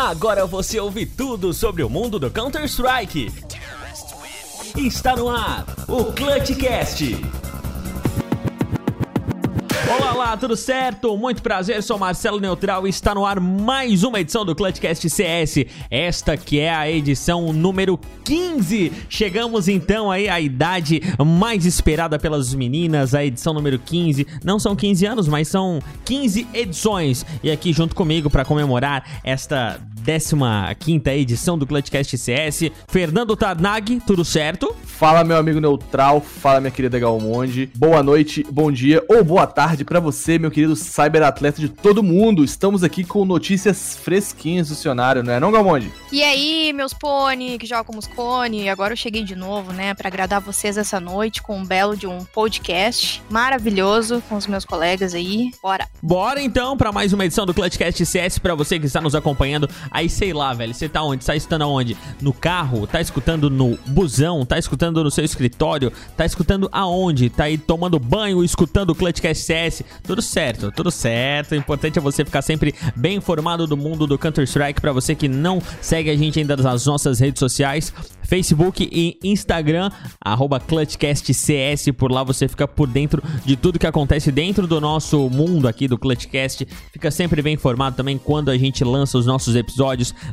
Agora você ouve tudo sobre o mundo do Counter-Strike. Está no ar o Clutchcast. Olá, olá, tudo certo? Muito prazer, sou Marcelo Neutral e está no ar mais uma edição do Clutchcast CS. Esta que é a edição número 15. Chegamos então aí à idade mais esperada pelas meninas, a edição número 15. Não são 15 anos, mas são 15 edições. E aqui junto comigo para comemorar esta 15 edição do Clutchcast CS, Fernando Tarnag, tudo certo? Fala meu amigo Neutral, fala minha querida Galmonde. Boa noite, bom dia ou boa tarde para você, meu querido cyberatleta de todo mundo. Estamos aqui com notícias fresquinhas do cenário, não é não, Galmonde? E aí, meus pônei que jogam os cone, agora eu cheguei de novo, né, para agradar vocês essa noite com um belo de um podcast maravilhoso com os meus colegas aí. Bora. Bora então para mais uma edição do Clutchcast CS para você que está nos acompanhando Aí sei lá, velho, você tá onde? Tá escutando aonde? No carro? Tá escutando no busão? Tá escutando no seu escritório? Tá escutando aonde? Tá aí tomando banho, escutando o Clutchcast CS? Tudo certo, tudo certo. O importante é você ficar sempre bem informado do mundo do Counter-Strike. Para você que não segue a gente ainda nas nossas redes sociais, Facebook e Instagram, arroba ClutchCastCS. Por lá você fica por dentro de tudo que acontece dentro do nosso mundo aqui do ClutchCast. Fica sempre bem informado também quando a gente lança os nossos episódios.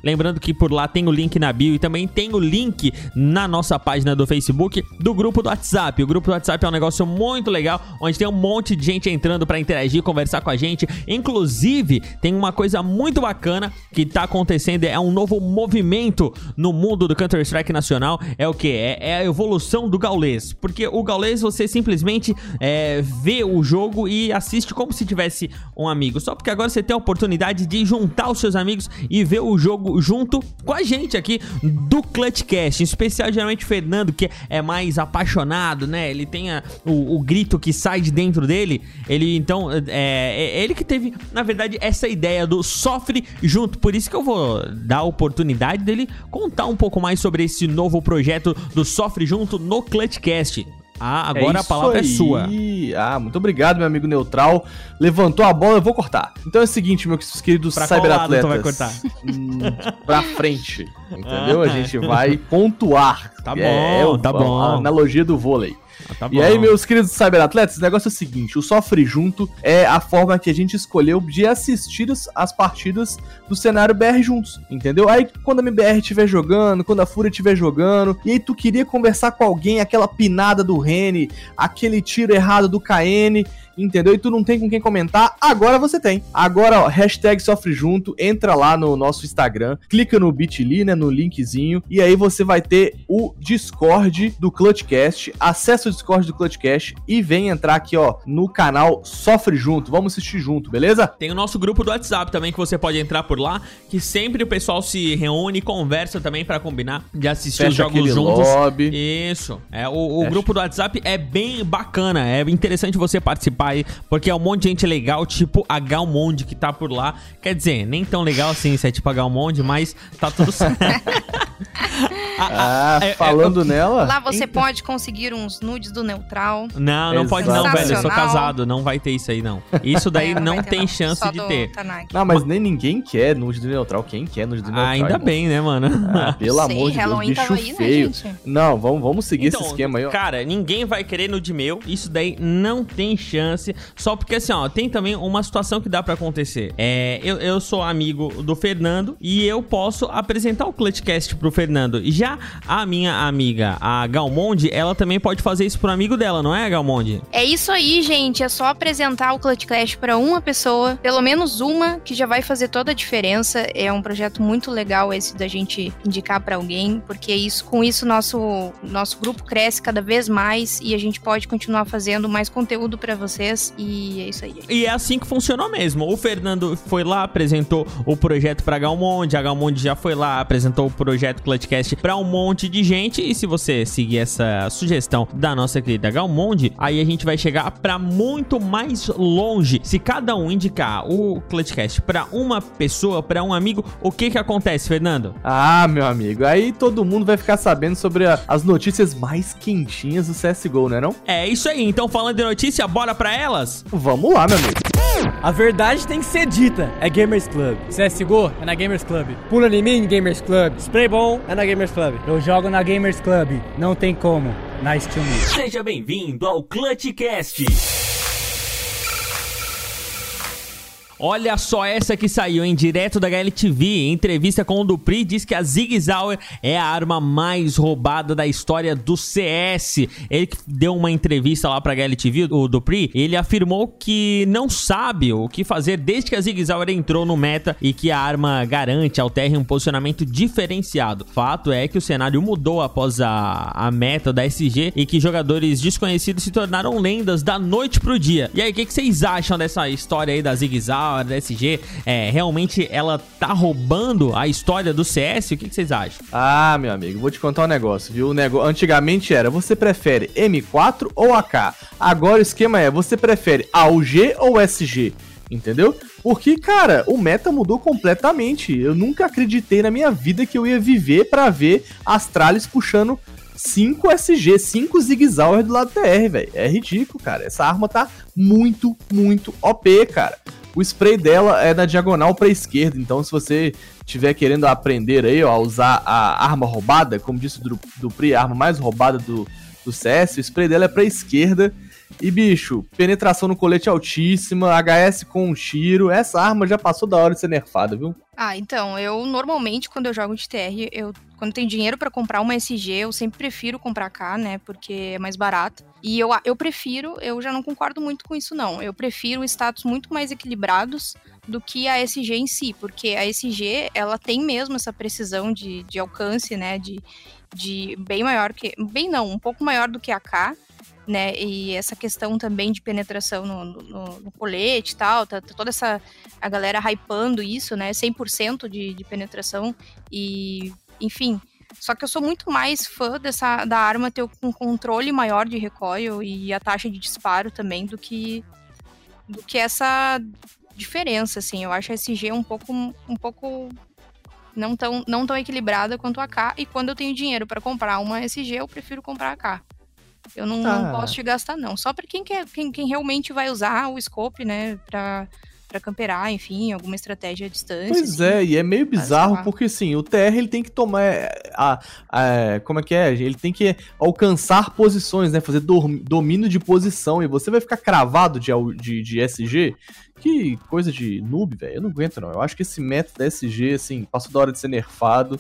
Lembrando que por lá tem o link na bio e também tem o link na nossa página do Facebook do grupo do WhatsApp. O grupo do WhatsApp é um negócio muito legal, onde tem um monte de gente entrando para interagir, conversar com a gente. Inclusive, tem uma coisa muito bacana que tá acontecendo, é um novo movimento no mundo do Counter-Strike nacional é o que? É, é, a evolução do gaulês. Porque o gaulês você simplesmente é, vê o jogo e assiste como se tivesse um amigo. Só porque agora você tem a oportunidade de juntar os seus amigos e ver o jogo junto com a gente aqui do Clutchcast. Em especial, geralmente, o Fernando, que é mais apaixonado, né? Ele tem a, o, o, grito que sai de dentro dele. Ele, então, é, é ele que teve, na verdade, essa ideia do sofre junto. Por isso que eu vou dar a oportunidade dele contar um pouco mais sobre esse novo projeto do Sofre Junto no Clutchcast. Ah, agora é a palavra aí. é sua. Ah, muito obrigado, meu amigo Neutral. Levantou a bola, eu vou cortar. Então é o seguinte, meus queridos pra cyberatletas. Qual vai cortar? Hum, pra frente, entendeu? A gente vai pontuar. Tá bom, é, tá bom. A analogia do vôlei. Ah, tá e aí, meus queridos cyberatletas, o negócio é o seguinte: o Sofre Junto é a forma que a gente escolheu de assistir as partidas do cenário BR juntos, entendeu? Aí, quando a MBR estiver jogando, quando a Fúria estiver jogando, e aí tu queria conversar com alguém, aquela pinada do Rene, aquele tiro errado do KN entendeu? E tu não tem com quem comentar, agora você tem. Agora, ó, hashtag sofre junto, entra lá no nosso Instagram, clica no bit.ly, né, no linkzinho, e aí você vai ter o Discord do Clutchcast, acessa o Discord do Clutchcast e vem entrar aqui, ó, no canal Sofre Junto, vamos assistir junto, beleza? Tem o nosso grupo do WhatsApp também, que você pode entrar por lá, que sempre o pessoal se reúne e conversa também para combinar de assistir Fecha os jogos juntos. Lobby. Isso. É, o, o grupo do WhatsApp é bem bacana, é interessante você participar aí, porque é um monte de gente legal, tipo a Galmonde que tá por lá. Quer dizer, nem tão legal assim se é tipo a Galmonde, mas tá tudo certo. ah, é, é, falando é, nela. Lá você então... pode conseguir uns nudes do neutral. Não, não pode não, velho. Eu sou casado, não vai ter isso aí não. Isso daí é, não, não tem não. chance Só de ter. Tanaki. Não, mas nem ninguém quer nude do neutral. Quem quer nude do neutral? ainda irmão? bem, né, mano? Ah, pelo Sei, amor de Halloween Deus, bicho aí, né, feio. Né, não, vamos, vamos seguir então, esse esquema aí, ó. Cara, ninguém vai querer nude meu. Isso daí não tem chance. Só porque assim, ó, tem também uma situação que dá para acontecer. É, eu, eu sou amigo do Fernando e eu posso apresentar o Clutchcast pro Fernando. Já a minha amiga, a Galmonde, ela também pode fazer isso pro amigo dela, não é, Galmonde? É isso aí, gente. É só apresentar o Clutchcast para uma pessoa, pelo menos uma, que já vai fazer toda a diferença. É um projeto muito legal esse da gente indicar para alguém, porque isso, com isso nosso nosso grupo cresce cada vez mais e a gente pode continuar fazendo mais conteúdo para vocês e é isso aí. E é assim que funcionou mesmo. O Fernando foi lá, apresentou o projeto para Galmonde, a Galmonde já foi lá, apresentou o projeto Clutchcast para um monte de gente e se você seguir essa sugestão da nossa querida Galmonde, aí a gente vai chegar para muito mais longe. Se cada um indicar o Clutchcast para uma pessoa, para um amigo, o que que acontece, Fernando? Ah, meu amigo, aí todo mundo vai ficar sabendo sobre a, as notícias mais quentinhas do CSGO, né não? É isso aí, então falando de notícia, bora para elas? Vamos lá, meu amigo. A verdade tem que ser dita. É Gamers Club. CSGO é na Gamers Club. Pula em mim, Gamers Club. Spray bom é na Gamers Club. Eu jogo na Gamers Club. Não tem como. Nice to meet. Seja bem-vindo ao Clutchcast. Olha só essa que saiu em direto da HLTV. Em entrevista com o Dupri, diz que a Zig Zauer é a arma mais roubada da história do CS. Ele deu uma entrevista lá pra HLTV, o Dupri, ele afirmou que não sabe o que fazer desde que a Zig Zauer entrou no meta e que a arma garante ao TR um posicionamento diferenciado. Fato é que o cenário mudou após a, a meta da SG e que jogadores desconhecidos se tornaram lendas da noite pro dia. E aí, o que, que vocês acham dessa história aí da Zig Zauer? A da SG, é, realmente ela tá roubando a história do CS? O que, que, vocês acham? Ah, meu amigo, vou te contar um negócio, viu? O antigamente era, você prefere M4 ou AK? Agora o esquema é, você prefere AUG ou SG? Entendeu? Porque, cara, o meta mudou completamente. Eu nunca acreditei na minha vida que eu ia viver para ver Astralis puxando 5 SG, 5 Zig do lado TR, velho. É ridículo, cara. Essa arma tá muito, muito OP, cara. O spray dela é na diagonal para esquerda, então se você estiver querendo aprender aí ó, a usar a arma roubada, como disse o Dupri, a arma mais roubada do, do CS, o spray dela é para esquerda. E bicho, penetração no colete altíssima, HS com um tiro, essa arma já passou da hora de ser nerfada, viu? Ah, então, eu normalmente quando eu jogo de TR, eu quando tem dinheiro para comprar uma SG, eu sempre prefiro comprar cá, né? Porque é mais barato. E eu, eu prefiro, eu já não concordo muito com isso, não. Eu prefiro status muito mais equilibrados do que a SG em si, porque a SG, ela tem mesmo essa precisão de, de alcance, né? De, de bem maior que. Bem não, um pouco maior do que a K né? E essa questão também de penetração no, no, no colete e tal, tá, tá, toda essa a galera hypando isso, né? 100% de, de penetração e, enfim. Só que eu sou muito mais fã dessa da arma ter um controle maior de recoil e a taxa de disparo também do que do que essa diferença, assim. Eu acho a SG um pouco um pouco não tão, não tão equilibrada quanto a AK. E quando eu tenho dinheiro para comprar uma SG, eu prefiro comprar a AK. Eu não, ah. não posso te gastar, não. Só para quem, quer, quem, quem realmente vai usar o scope, né, pra, para camperar, enfim, alguma estratégia à distância. Pois assim, é, e é meio bizarro porque assim, o TR ele tem que tomar é, a, a, como é que é? Ele tem que alcançar posições, né, fazer domínio de posição e você vai ficar cravado de, de, de SG. Que coisa de noob, velho. Eu não aguento não. Eu acho que esse método da SG assim, passou da hora de ser nerfado.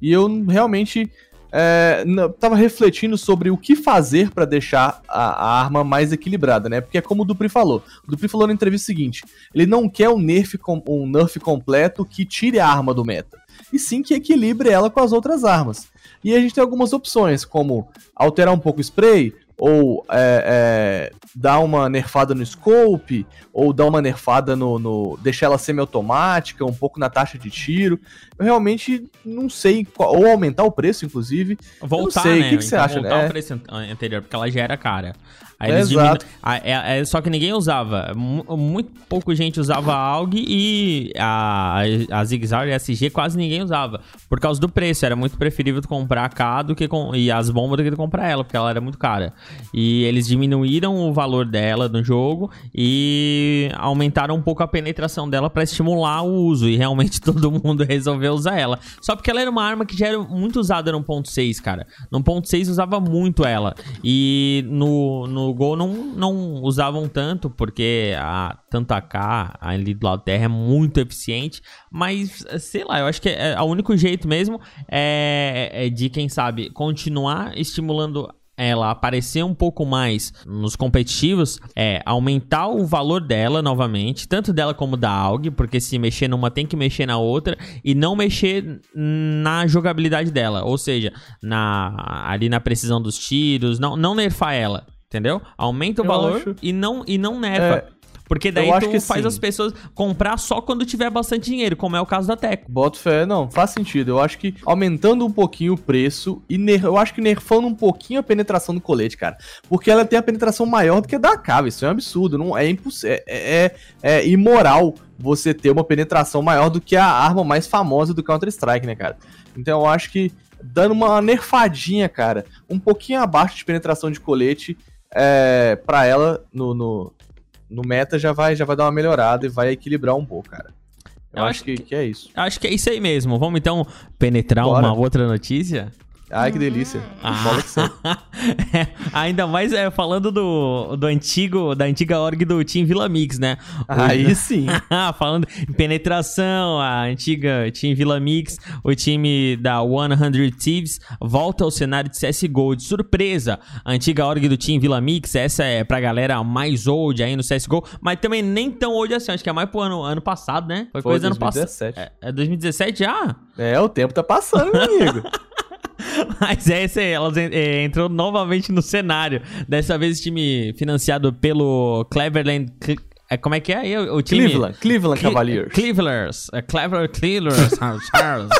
E eu realmente é, tava refletindo sobre o que fazer para deixar a, a, arma mais equilibrada, né? Porque é como o Dupri falou. O Dupri falou na entrevista seguinte: ele não quer um nerf, um nerf completo que tire a arma do meta, e sim que equilibre ela com as outras armas. E a gente tem algumas opções, como alterar um pouco o spray, ou é, é, dar uma nerfada no scope, ou dar uma nerfada no, no deixar ela semi-automática, um pouco na taxa de tiro. Eu realmente não sei, qual, ou aumentar o preço, inclusive. Voltar, sei. né? O que, que então, você acha, voltar né? o preço anterior, porque ela já era cara. Aí é, eles exato. É, é, só que ninguém usava. Muito pouco gente usava a AUG e a, a Zig Zag e a SG quase ninguém usava. Por causa do preço. Era muito preferível comprar a K do que com, e as bombas do que comprar ela, porque ela era muito cara. E eles diminuíram o valor dela no jogo e aumentaram um pouco a penetração dela para estimular o uso. E realmente todo mundo resolveu usar ela. Só porque ela era uma arma que já era muito usada no ponto 6, cara. No ponto 6 usava muito ela. E no, no Gol não, não usavam tanto, porque a, tanto a K ali do lado terra é muito eficiente, mas sei lá, eu acho que é, é, o único jeito mesmo é, é de, quem sabe, continuar estimulando ela aparecer um pouco mais nos competitivos é aumentar o valor dela novamente, tanto dela como da AUG, porque se mexer numa tem que mexer na outra e não mexer na jogabilidade dela, ou seja, na ali na precisão dos tiros, não não nerfar ela, entendeu? Aumenta o eu valor acho... e não, e não nerfa. É... Porque daí tu faz sim. as pessoas comprar só quando tiver bastante dinheiro, como é o caso da Teco. Boto fé, não, faz sentido. Eu acho que aumentando um pouquinho o preço e ner eu acho que nerfando um pouquinho a penetração do colete, cara. Porque ela tem a penetração maior do que a da AK, isso é um absurdo, não é é, é, é imoral você ter uma penetração maior do que a arma mais famosa do Counter-Strike, né, cara? Então eu acho que dando uma nerfadinha, cara, um pouquinho abaixo de penetração de colete, é, para ela no, no, no meta já vai, já vai dar uma melhorada e vai equilibrar um pouco, cara. Eu, Eu acho, acho que, que, é isso. Acho que é isso aí mesmo. Vamos então penetrar Bora. uma outra notícia? Ai, que delícia. Ah. é, ainda mais é, falando do, do antigo, da antiga org do Team Vila Mix, né? Aí sim. falando em penetração, a antiga Team Vila Mix, o time da 100 Thieves volta ao cenário de CSGO. De surpresa, a antiga org do Team Vila Mix, essa é pra galera mais old aí no CSGO, mas também nem tão old assim, acho que é mais pro ano, ano passado, né? Foi, Foi coisa 2017. ano passado. É, é 2017 já? É, o tempo tá passando, meu amigo. Mas é esse aí, elas é, entrou novamente no cenário. Dessa vez time financiado pelo Cleverland é, como é que é o, o time? Cleveland, Cleveland Cavaliers. Clevelanders, é, Clever Clevelers, Charles.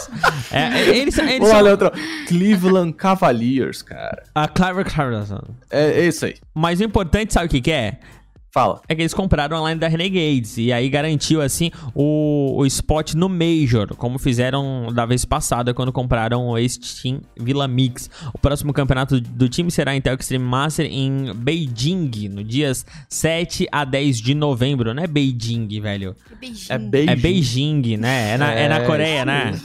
é, é, eles, eles Olha, são... outro. Cleveland Cavaliers, cara. A Clever Cavaliers. É, é isso aí. Mas o importante, sabe o que, que é? Fala. É que eles compraram a line da Renegades e aí garantiu, assim, o, o spot no Major, como fizeram da vez passada quando compraram o ex-team Villa Mix. O próximo campeonato do time será Intel Extreme Master em Beijing, no dias 7 a 10 de novembro. Não é Beijing, velho. É Beijing. É Beijing, é Beijing né? É na, é, é na Coreia, né?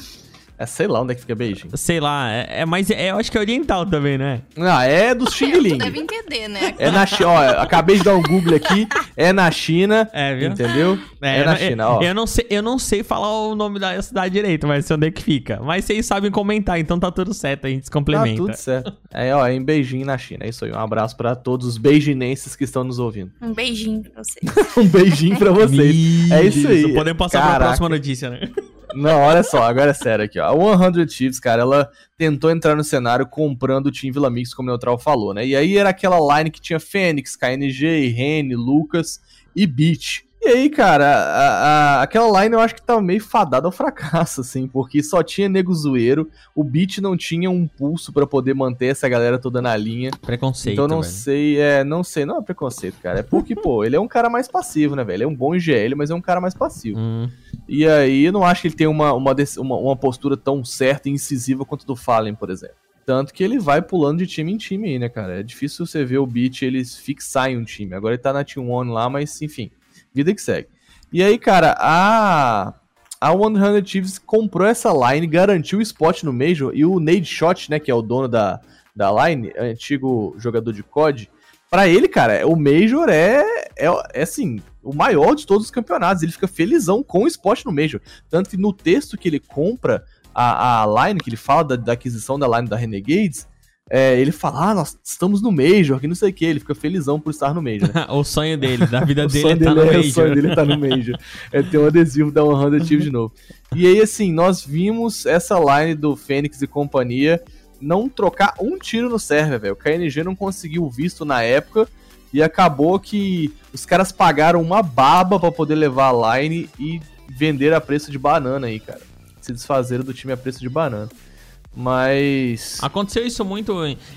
É, sei lá onde é que fica Beijing. Sei lá, é, é mas é, eu acho que é oriental também, né? Ah, é do Xing Ling. deve entender, né? É na China, ó, acabei de dar um Google aqui, é na China, é, viu? entendeu? É, é na China, ó. Eu não, sei, eu não sei falar o nome da cidade direito, mas sei onde é que fica. Mas vocês sabem comentar, então tá tudo certo, a gente se complementa. Tá tudo certo. É, ó, é em Beijing, na China, é isso aí. Um abraço pra todos os beijinenses que estão nos ouvindo. Um beijinho pra vocês. um beijinho pra vocês. é isso aí. Podemos passar Caraca. pra próxima notícia, né? Não, olha só, agora é sério aqui, ó. A 100 Chiefs, cara, ela tentou entrar no cenário comprando o time Vila Mix, como o Neutral falou, né? E aí era aquela line que tinha Fênix, KNG, Rene, Lucas e Beat. E aí, cara, a, a, aquela line eu acho que tava meio fadada ao fracasso, assim, porque só tinha nego zoeiro, o Beat não tinha um pulso para poder manter essa galera toda na linha. Preconceito. Então não velho. sei, é, não sei, não é preconceito, cara. É porque, pô, ele é um cara mais passivo, né, velho? Ele é um bom IGL, mas é um cara mais passivo. Hum. E aí eu não acho que ele tem uma, uma, uma, uma postura tão certa e incisiva quanto do Fallen, por exemplo. Tanto que ele vai pulando de time em time aí, né, cara? É difícil você ver o Beat eles fixar em um time. Agora ele tá na Team One lá, mas enfim vida que segue. E aí, cara, a a 100 Chiefs comprou essa line, garantiu o spot no Major e o Nade Shot, né, que é o dono da, da line, antigo jogador de COD, para ele, cara, o Major é, é, é assim, o maior de todos os campeonatos. Ele fica felizão com o spot no Major. Tanto que no texto que ele compra a, a line, que ele fala da, da aquisição da line da Renegades, é, ele fala, ah, nós estamos no Major, que não sei o que, ele fica felizão por estar no Major. o sonho dele, da vida dele é estar no é, Major. O sonho dele é estar no Major. É ter um adesivo da 100 Chiefs de novo. E aí, assim, nós vimos essa line do Fênix e companhia não trocar um tiro no server, velho. O KNG não conseguiu visto na época e acabou que os caras pagaram uma baba para poder levar a line e vender a preço de banana aí, cara. Se desfazer do time a preço de banana. Mas. Aconteceu isso muito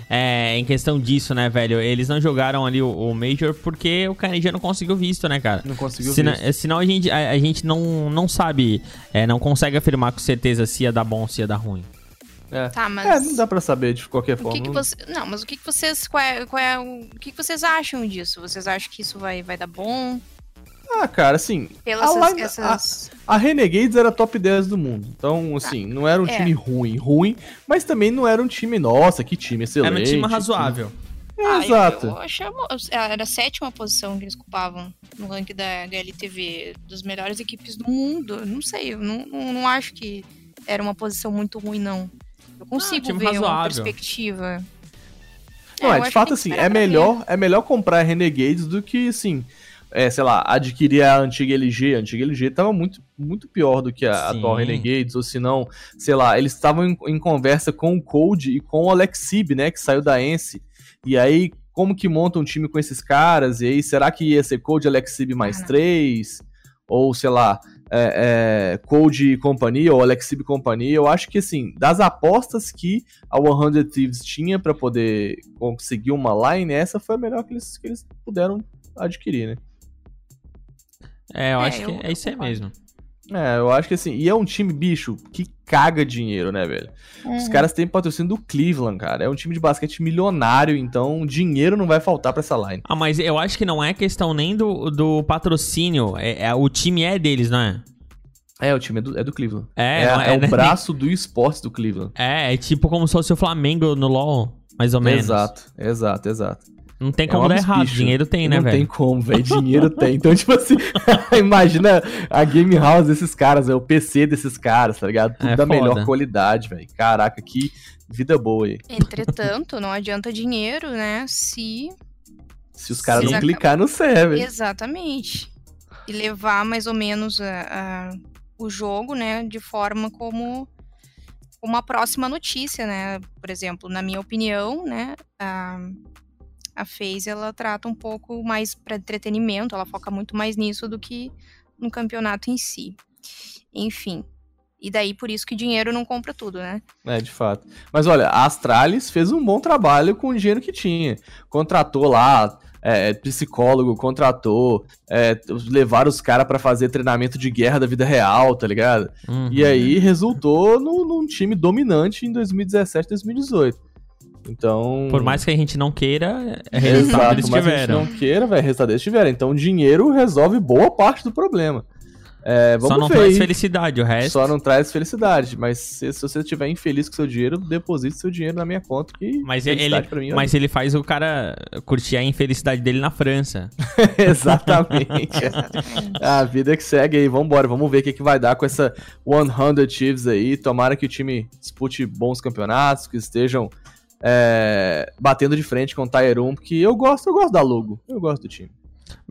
é, em questão disso, né, velho? Eles não jogaram ali o, o Major porque o Canadian não conseguiu visto, né, cara? Não conseguiu Sena, visto. Senão a gente, a, a gente não, não sabe, é, não consegue afirmar com certeza se ia dar bom ou se ia dar ruim. É. Tá, mas... é, não dá pra saber de qualquer forma. Que que você... Não, mas o que, que vocês. Qual é, qual é, o que, que vocês acham disso? Vocês acham que isso vai, vai dar bom? Ah, cara, assim. Pelas a, line, essas... a, a, Renegades era top 10 do mundo. Então, assim, ah, não era um é. time ruim, ruim, mas também não era um time, nossa, que time excelente. Era um time razoável. Time... É, ah, exato. Eu, eu achava, era a sétima posição que eles ocupavam no ranking da HLTV, das melhores equipes do mundo. Não sei, eu não, não, não acho que era uma posição muito ruim, não. Eu consigo ah, ver razoável. uma perspectiva. Não, é, é de fato, assim, é melhor, é melhor comprar Renegades do que, assim, é, sei lá, adquirir a antiga LG. A antiga LG tava muito, muito pior do que a Sim. atual Renegades, ou se não, sei lá, eles estavam em, em, conversa com o Code e com o Alexib, né, que saiu da Ence. E aí, como que monta um time com esses caras? E aí, será que ia ser Code Alexib mais ah, três? Ou, sei lá, é, é, Code e companhia, ou Alexib e companhia? Eu acho que, assim, das apostas que a 100 Thieves tinha para poder conseguir uma line, essa foi a melhor que eles, que eles puderam adquirir, né? É, eu é, acho eu, que é isso aí mesmo. É, eu acho que assim, e é um time, bicho, que caga dinheiro, né, velho? Uhum. Os caras têm patrocínio do Cleveland, cara. É um time de basquete milionário, então dinheiro não vai faltar pra essa line. Ah, mas eu acho que não é questão nem do, do patrocínio. É, é, o time é deles, não é? É, o time é do, é do Cleveland. É, é, é, é o né? braço do esporte do Cleveland. É, é tipo como se fosse o Flamengo no LoL, mais ou menos. Exato, exato, exato. Não tem é como é dar errado, bicho. dinheiro tem, né, velho? Não tem como, velho, dinheiro tem. Então, tipo assim, imagina a game house desses caras, é o PC desses caras, tá ligado? Tudo é da foda. melhor qualidade, velho. Caraca, que vida boa aí. Entretanto, não adianta dinheiro, né, se... Se os caras não clicar no server. Exatamente. E levar mais ou menos a, a, o jogo, né, de forma como uma próxima notícia, né? Por exemplo, na minha opinião, né, a, a FaZe ela trata um pouco mais para entretenimento, ela foca muito mais nisso do que no campeonato em si. Enfim. E daí por isso que dinheiro não compra tudo, né? É, de fato. Mas olha, a Astralis fez um bom trabalho com o dinheiro que tinha. Contratou lá é, psicólogo, contratou, é, levaram os caras para fazer treinamento de guerra da vida real, tá ligado? Uhum. E aí resultou no, num time dominante em 2017, 2018. Então. Por mais que a gente não queira, é resultado Exato, eles tiveram. a gente não queira, vai resultado eles tiveram. Então o dinheiro resolve boa parte do problema. É, Só não traz felicidade, o resto. Só não traz felicidade, mas se, se você estiver infeliz com seu dinheiro, deposite seu dinheiro na minha conta que mas ele, mim, é Mas ele faz o cara curtir a infelicidade dele na França. Exatamente. a vida que segue aí, vambora, vamos ver o que, que vai dar com essa 100 Chiefs aí. Tomara que o time dispute bons campeonatos, que estejam é, batendo de frente com o 1, porque eu gosto, eu gosto da logo, eu gosto do time.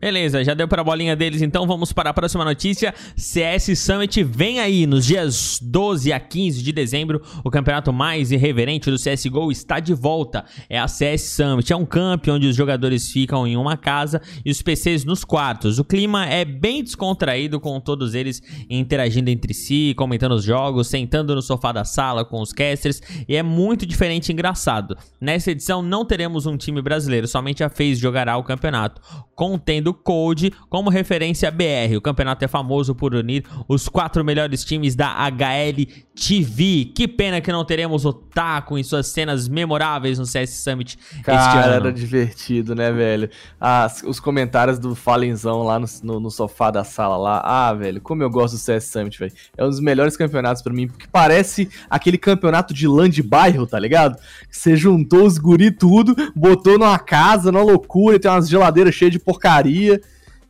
Beleza, já deu para a bolinha deles, então vamos para a próxima notícia. CS Summit vem aí nos dias 12 a 15 de dezembro. O campeonato mais irreverente do CSGO está de volta. É a CS Summit, é um camp onde os jogadores ficam em uma casa e os PCs nos quartos. O clima é bem descontraído com todos eles interagindo entre si, comentando os jogos, sentando no sofá da sala com os casters e é muito diferente e engraçado. Nessa edição não teremos um time brasileiro, somente a FaZe jogará o campeonato, contendo do Code como referência BR. O campeonato é famoso por unir os quatro melhores times da HL TV. Que pena que não teremos o Taco em suas cenas memoráveis no CS Summit Cara, este ano. era divertido, né, velho? As, os comentários do Falenzão lá no, no, no, sofá da sala lá. Ah, velho, como eu gosto do CS Summit, velho. É um dos melhores campeonatos para mim, porque parece aquele campeonato de land bairro, tá ligado? Você juntou os guri tudo, botou numa casa, numa loucura, tem umas geladeiras cheias de porcaria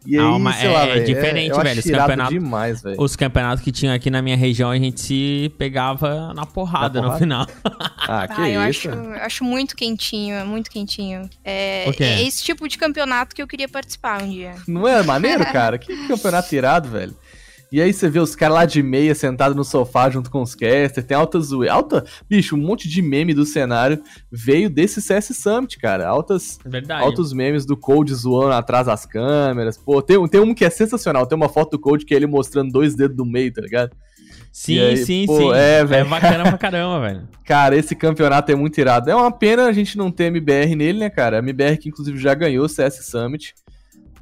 e aí, Alma, sei é, lá, é diferente, é, velho. Os campeonatos, demais, os campeonatos que tinha aqui na minha região, a gente se pegava na porrada, porrada? no final. Ah, que ah, eu isso? Acho, acho muito quentinho, muito quentinho. É, é, esse tipo de campeonato que eu queria participar um dia. Não é maneiro, cara? que campeonato irado, velho. E aí você vê os caras lá de meia sentado no sofá junto com os casters, tem alta zoeira. Alta, bicho, um monte de meme do cenário veio desse CS Summit, cara. Altas, Verdade. altos memes do Cold zoando atrás das câmeras. Pô, tem, tem um que é sensacional, tem uma foto do Cold que é ele mostrando dois dedos do meio, tá ligado? Sim, aí, sim, pô, sim. É, é bacana pra caramba, velho. Cara, esse campeonato é muito irado. É uma pena a gente não ter MBR nele, né, cara? A MBR que inclusive já ganhou o CS Summit.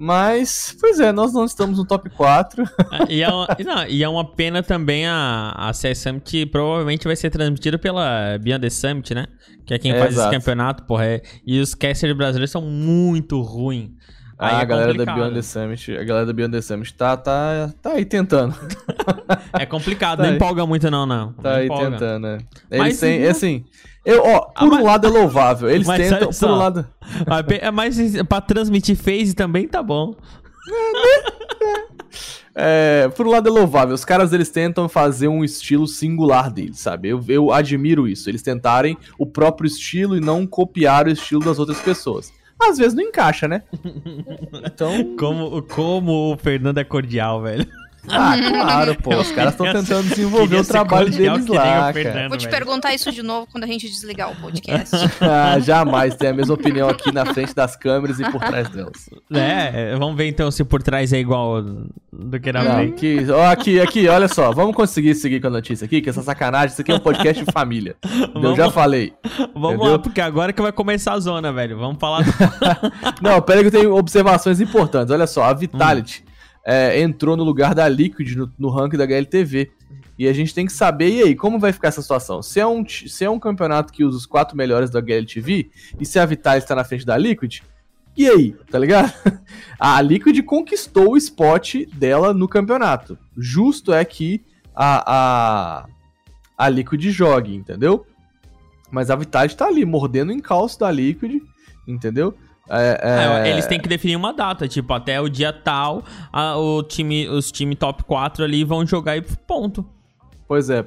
Mas, pois é, nós não estamos no top 4. e, é uma, não, e é uma pena também a, a CS Summit, que provavelmente vai ser transmitida pela Beyond the Summit, né? Que é quem é, faz exato. esse campeonato, porra. É, e os casters brasileiros são muito ruins. Ah, é a galera da Beyond the Summit, a galera da Beyond the Summit tá, tá, tá aí tentando. é complicado, tá não aí. empolga muito não, não. Tá não aí empolga. tentando, é. Eles Mas, têm, assim, eu, ó, por ah, um lado é louvável. Eles mas tentam, por um lado. Mas pra transmitir phase também tá bom. É, por um lado é louvável. Os caras eles tentam fazer um estilo singular deles, sabe? Eu, eu admiro isso. Eles tentarem o próprio estilo e não copiar o estilo das outras pessoas. Às vezes não encaixa, né? Então. Como, como o Fernando é cordial, velho. Ah, claro, pô. Os caras estão tentando desenvolver o trabalho deles lá, cara. Vou te perguntar isso de novo quando a gente desligar o podcast. ah, jamais. Tem a mesma opinião aqui na frente das câmeras e por trás delas. É, vamos ver então se por trás é igual do que na frente. Aqui, ó, aqui, aqui, olha só. Vamos conseguir seguir com a notícia aqui, que essa sacanagem, isso aqui é um podcast de família. Eu já falei. Vamos entendeu? lá, porque agora que vai começar a zona, velho. Vamos falar. Não, pera que eu tenho observações importantes. Olha só, a Vitality. Hum é, entrou no lugar da Liquid no, no ranking da HLTV. E a gente tem que saber, e aí, como vai ficar essa situação? Se é um, se é um campeonato que usa os quatro melhores da HLTV, e se a Vital está na frente da Liquid, e aí, tá ligado? A Liquid conquistou o spot dela no campeonato. Justo é que a, a, a Liquid jogue, entendeu? Mas a Vitality tá ali, mordendo o encalço da Liquid, entendeu? É, é... É, eles têm que definir uma data, tipo, até o dia tal, a, o time, os times top 4 ali vão jogar e ponto. Pois é.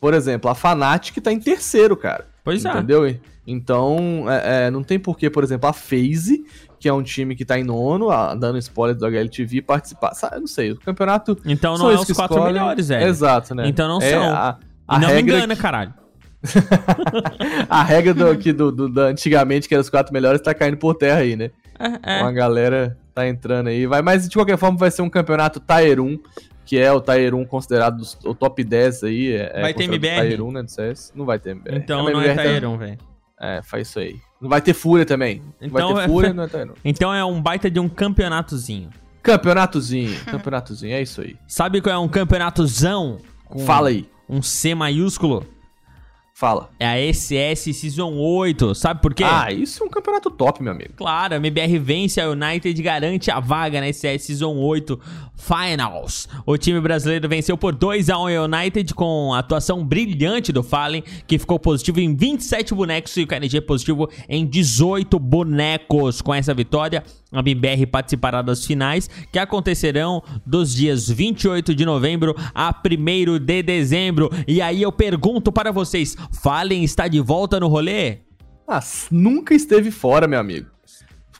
Por exemplo, a Fnatic tá em terceiro, cara. Pois entendeu? é. Entendeu? Então, é, é, não tem por que, por exemplo, a FaZe, que é um time que tá em nono, a, dando spoiler do HLTV, participar. Sabe, não sei, o campeonato. Então não é os quatro escolhem. melhores, velho. Exato, né? Então não é são. A, a não me engana, que... caralho. a regra do, que do, do, do, antigamente, que era os quatro melhores, tá caindo por terra aí, né? É, é. Uma galera tá entrando aí. Vai, mas de qualquer forma vai ser um campeonato Tier 1 que é o Tier 1 considerado o top 10 aí. É, vai ter MBR? Tier 1, né, do CS. Não vai ter MBR. Então não é Tier 1, velho. É, faz isso aí. Não vai ter Fúria também. Então, vai ter é... Fúria, não é Tier 1. Então é um baita de um campeonatozinho. Campeonatozinho, campeonatozinho, é isso aí. Sabe qual é um campeonatozão? Fala aí. Um C maiúsculo? Fala. É a SS Season 8, sabe por quê? Ah, isso é um campeonato top, meu amigo. Claro, a MBR vence a United garante a vaga na SS Season 8 Finals. O time brasileiro venceu por 2 a 1 a United com a atuação brilhante do Fallen, que ficou positivo em 27 bonecos e o KNG positivo em 18 bonecos. Com essa vitória, a MBR participará das finais, que acontecerão dos dias 28 de novembro a 1 de dezembro. E aí eu pergunto para vocês, Fallen está de volta no rolê? Ah, nunca esteve fora, meu amigo.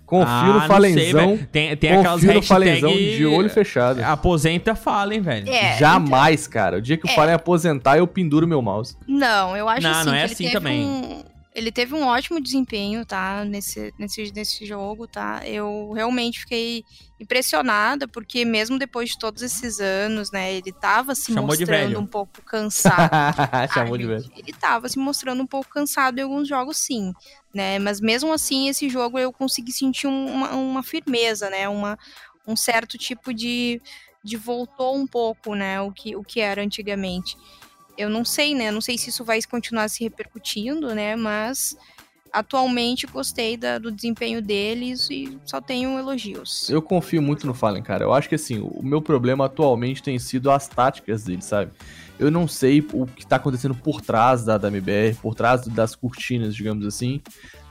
Confio ah, no Falenzão. Sei, tem, tem aquelas hashtags... Falenzão de olho fechado. Aposenta Fallen, velho. É, Jamais, então... cara. O dia que o é. Fallen aposentar, eu penduro meu mouse. Não, eu acho não, assim não é assim também. Um ele teve um ótimo desempenho, tá? Nesse, nesse, nesse jogo, tá? Eu realmente fiquei impressionada, porque mesmo depois de todos esses anos, né? Ele tava se Chamou mostrando um pouco cansado. Chamou ah, de velho. Ele tava se mostrando um pouco cansado em alguns jogos, sim. Né? Mas mesmo assim, esse jogo eu consegui sentir uma, uma firmeza, né? Uma, um certo tipo de, de voltou um pouco, né? O que, o que era antigamente eu não sei, né? Não sei se isso vai continuar se repercutindo, né? Mas atualmente gostei da, do desempenho deles e só tenho elogios. Eu confio muito no Fallen, cara. Eu acho que assim, o meu problema atualmente tem sido as táticas dele, sabe? Eu não sei o que tá acontecendo por trás da, da MBR, por trás das cortinas, digamos assim.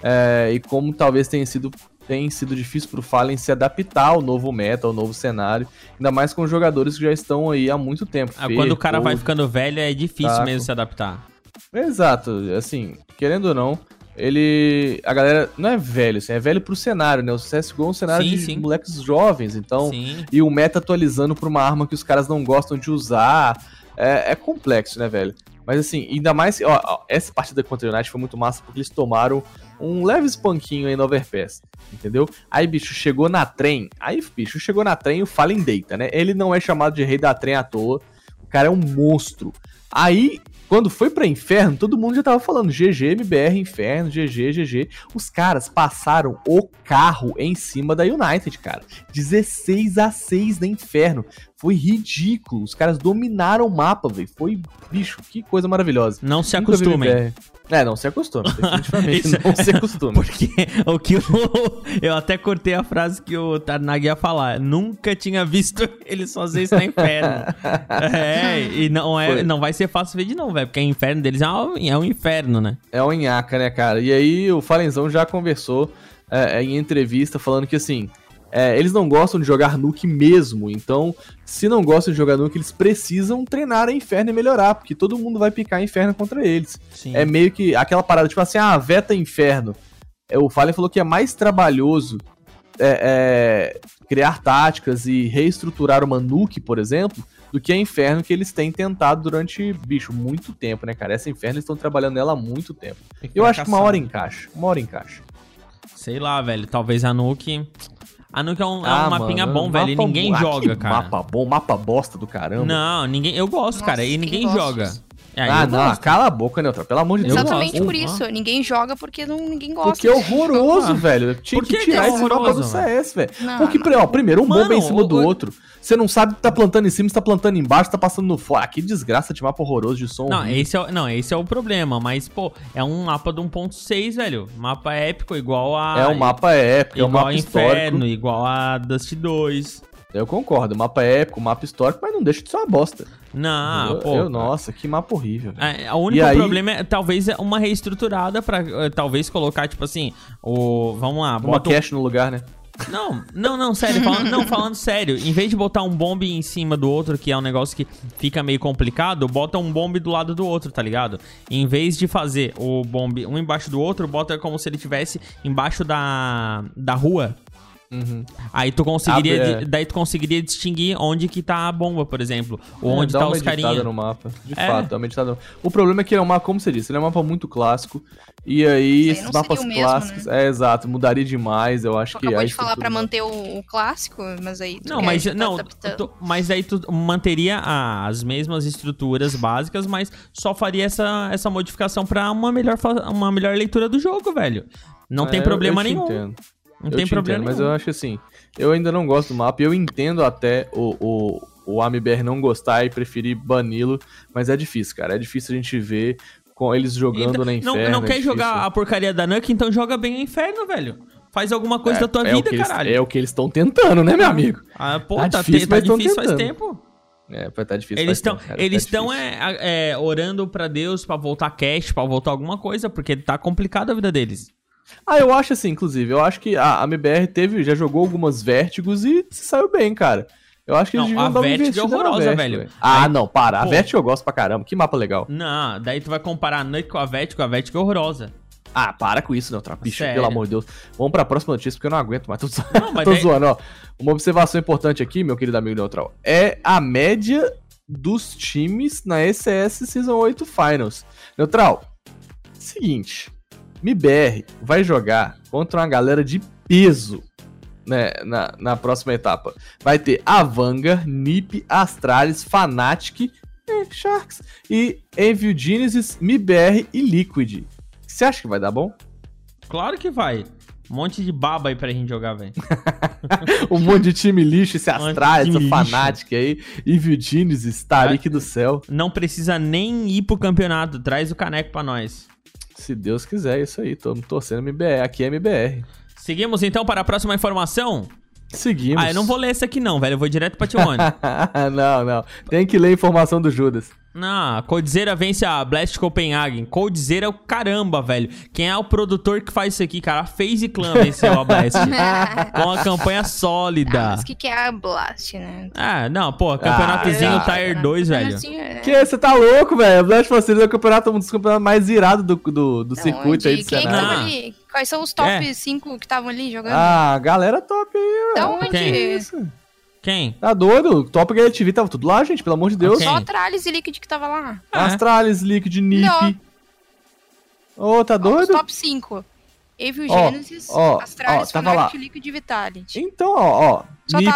É, e como talvez tenha sido tem sido difícil pro Fallen se adaptar ao novo meta, ao novo cenário, ainda mais com jogadores que já estão aí há muito tempo. Ah, quando o cara vai ficando velho, é difícil taco. mesmo se adaptar. Exato, assim, querendo ou não, ele. A galera não é velho, assim, é velho pro cenário, né? O CSGO é um cenário sim, de sim. moleques jovens, então. Sim. E o meta atualizando pra uma arma que os caras não gostam de usar. É, é complexo, né, velho? Mas assim, ainda mais. Ó, essa partida contra o United foi muito massa porque eles tomaram um leve espanquinho aí no Overpass, entendeu? Aí, bicho, chegou na trem. Aí, bicho, chegou na trem e o Fallen deita, né? Ele não é chamado de rei da trem à toa. O cara é um monstro. Aí, quando foi pra inferno, todo mundo já tava falando GG, MBR, inferno, GG, GG. Os caras passaram o carro em cima da United, cara. 16 a 6 na inferno. Foi ridículo. Os caras dominaram o mapa, velho. Foi, bicho, que coisa maravilhosa. Não se acostumem. É, não se acostuma, definitivamente não se acostuma. Porque o que eu, eu até cortei a frase que o Tarnag ia falar. Nunca tinha visto eles fazer isso no inferno. é, e não, é, não vai ser fácil ver de novo, velho. Porque o inferno deles é um, é um inferno, né? É um nhaca, né, cara? E aí o Falenzão já conversou é, em entrevista falando que assim é, eles não gostam de jogar Nuke mesmo, então, se não gostam de jogar Nuke, eles precisam treinar a Inferno e melhorar, porque todo mundo vai picar Inferno contra eles. Sim. É meio que aquela parada, tipo assim, ah, veta Inferno. É, o Fallen falou que é mais trabalhoso é, é, criar táticas e reestruturar uma Nuke, por exemplo, do que a Inferno que eles têm tentado durante, bicho, muito tempo, né, cara? Essa Inferno eles estão trabalhando nela há muito tempo. Eu acho que uma hora encaixa. Uma hora encaixa. Sei lá, velho. Talvez a Nuke. A Nuke é um, ah, é um mapinha bom, velho. E ninguém bom. joga, ah, cara. Mapa bom, mapa bosta do caramba. Não, ninguém. Eu gosto, Nossa, cara. E ninguém joga. É, ah, não, gosto. cala a boca, Neutral, pelo amor de Deus. Exatamente por isso. Ninguém joga porque não, ninguém gosta. Porque é horroroso, velho. Tinha que, que tirar que é esse mapa do CS, velho. Porque, ó, primeiro, um Mano, bomba em cima o, do o... outro. Você não sabe que tá plantando em cima, você tá plantando embaixo, tá passando no fora. Ah, que desgraça de mapa horroroso de som. Não, esse é, não, esse é o problema. Mas, pô, é um mapa de 1.6, velho. Mapa épico, igual a. É um mapa épico, é um mapa Inferno, histórico. igual a Dust 2. Eu concordo, mapa épico, mapa histórico, mas não deixa de ser uma bosta. Não, eu, pô. Eu, nossa, que mapa horrível. É, o único aí... problema é talvez é uma reestruturada para eh, talvez colocar, tipo assim, o. Vamos lá, Uma cache um... no lugar, né? Não, não, não, sério, falando, não, falando sério, em vez de botar um bombe em cima do outro, que é um negócio que fica meio complicado, bota um bombe do lado do outro, tá ligado? Em vez de fazer o bombe um embaixo do outro, bota como se ele tivesse embaixo da, da rua, Uhum. Aí tu conseguiria, Abre, é. daí tu conseguiria distinguir onde que tá a bomba, por exemplo, ou é, onde tá os carinhas. no mapa, de é. fato, dá uma editada. O problema é que é um mapa, como você disse, ele é um mapa muito clássico, e aí esses mapas clássicos, mesmo, né? é exato, mudaria demais, eu acho tu que... Acabou de falar pra manter o, o, clássico, mas aí... Não, mas, não, tu, mas aí tu manteria as mesmas estruturas básicas, mas só faria essa, essa modificação pra uma melhor, uma melhor leitura do jogo, velho. Não é, tem problema eu, eu nenhum. Entendo. Não eu tem problema. Entendo, mas eu acho assim, eu ainda não gosto do mapa. Eu entendo até o, o, o AMBR não gostar e preferir bani-lo, mas é difícil, cara. É difícil a gente ver com eles jogando então, na Inferno. Não, não é quer jogar a porcaria da Nuke, então joga bem a Inferno, velho. Faz alguma coisa é, da tua é vida, caralho. Eles, é o que eles estão tentando, né, meu amigo? Ah, pô, tá, tá difícil, tá difícil faz tempo. É, vai estar tá difícil. Eles estão eles estão tá é, é, orando para Deus para voltar cash, para voltar alguma coisa, porque tá complicado a vida deles. Ah, eu acho assim, inclusive, eu acho que a MBR teve, já jogou algumas vértigos e se saiu bem, cara. Eu acho que eles não, deviam dar uma investida é horrorosa, velho. velho. Ah, Aí, não, para. Pô. A Vertigo eu gosto pra caramba. Que mapa legal. Não, daí tu vai comparar a noite com a Vertigo, a Vertigo é horrorosa. Ah, para com isso, Neutral. Bicho, pelo amor de Deus. Vamos pra próxima notícia, porque eu não aguento mais. Tô, não, mas tô daí... zoando, ó. Uma observação importante aqui, meu querido amigo Neutral, é a média dos times na ECS Season 8 Finals. Neutral, seguinte. MIBR vai jogar contra uma galera de peso né, na, na próxima etapa. Vai ter Avanga, Nip, Astralis, Fnatic, eh, Sharks e Envio Genesis, MIBR e Liquid. Você acha que vai dar bom? Claro que vai. Um monte de baba aí pra gente jogar, velho. um monte de time lixo, esse Astralis, esse Fnatic aí, Evil Genesis, Tarik do céu. Não precisa nem ir pro campeonato, traz o caneco pra nós. Se Deus quiser, é isso aí. Tô torcendo MBR. Aqui é MBR. Seguimos então para a próxima informação. Seguimos. Ah, eu não vou ler essa aqui não, velho. Eu vou direto pra T1. não, não. Tem que ler a informação do Judas. Não, Coldzera vence a Blast Copenhagen. Coldzera é o caramba, velho. Quem é o produtor que faz isso aqui, cara? A FaZe Clan venceu a Blast. com uma campanha sólida. Ah, mas o que, que é a Blast, né? Ah, não, pô, campeonatozinho ah, Tier 2, velho. É... Que? Você tá louco, velho? A Blast Facilities é o campeonato, um dos campeonatos mais irados do, do, do circuito aí de Quem que tava ali? Quais são os top 5 é. que estavam ali jogando? Ah, galera top aí. Da onde? Quem? É isso? Quem? Tá doido? Top Game TV tava tudo lá, gente, pelo amor de Deus. Só Astralis e Liquid que tava lá. Ah, Astralis, Liquid, Nip. Ô, oh, tá doido? Os top 5. Evil Genesis, ó, Astralis, ó, tava lá. Liquid Vitality. Então, ó, ó. Só Nip,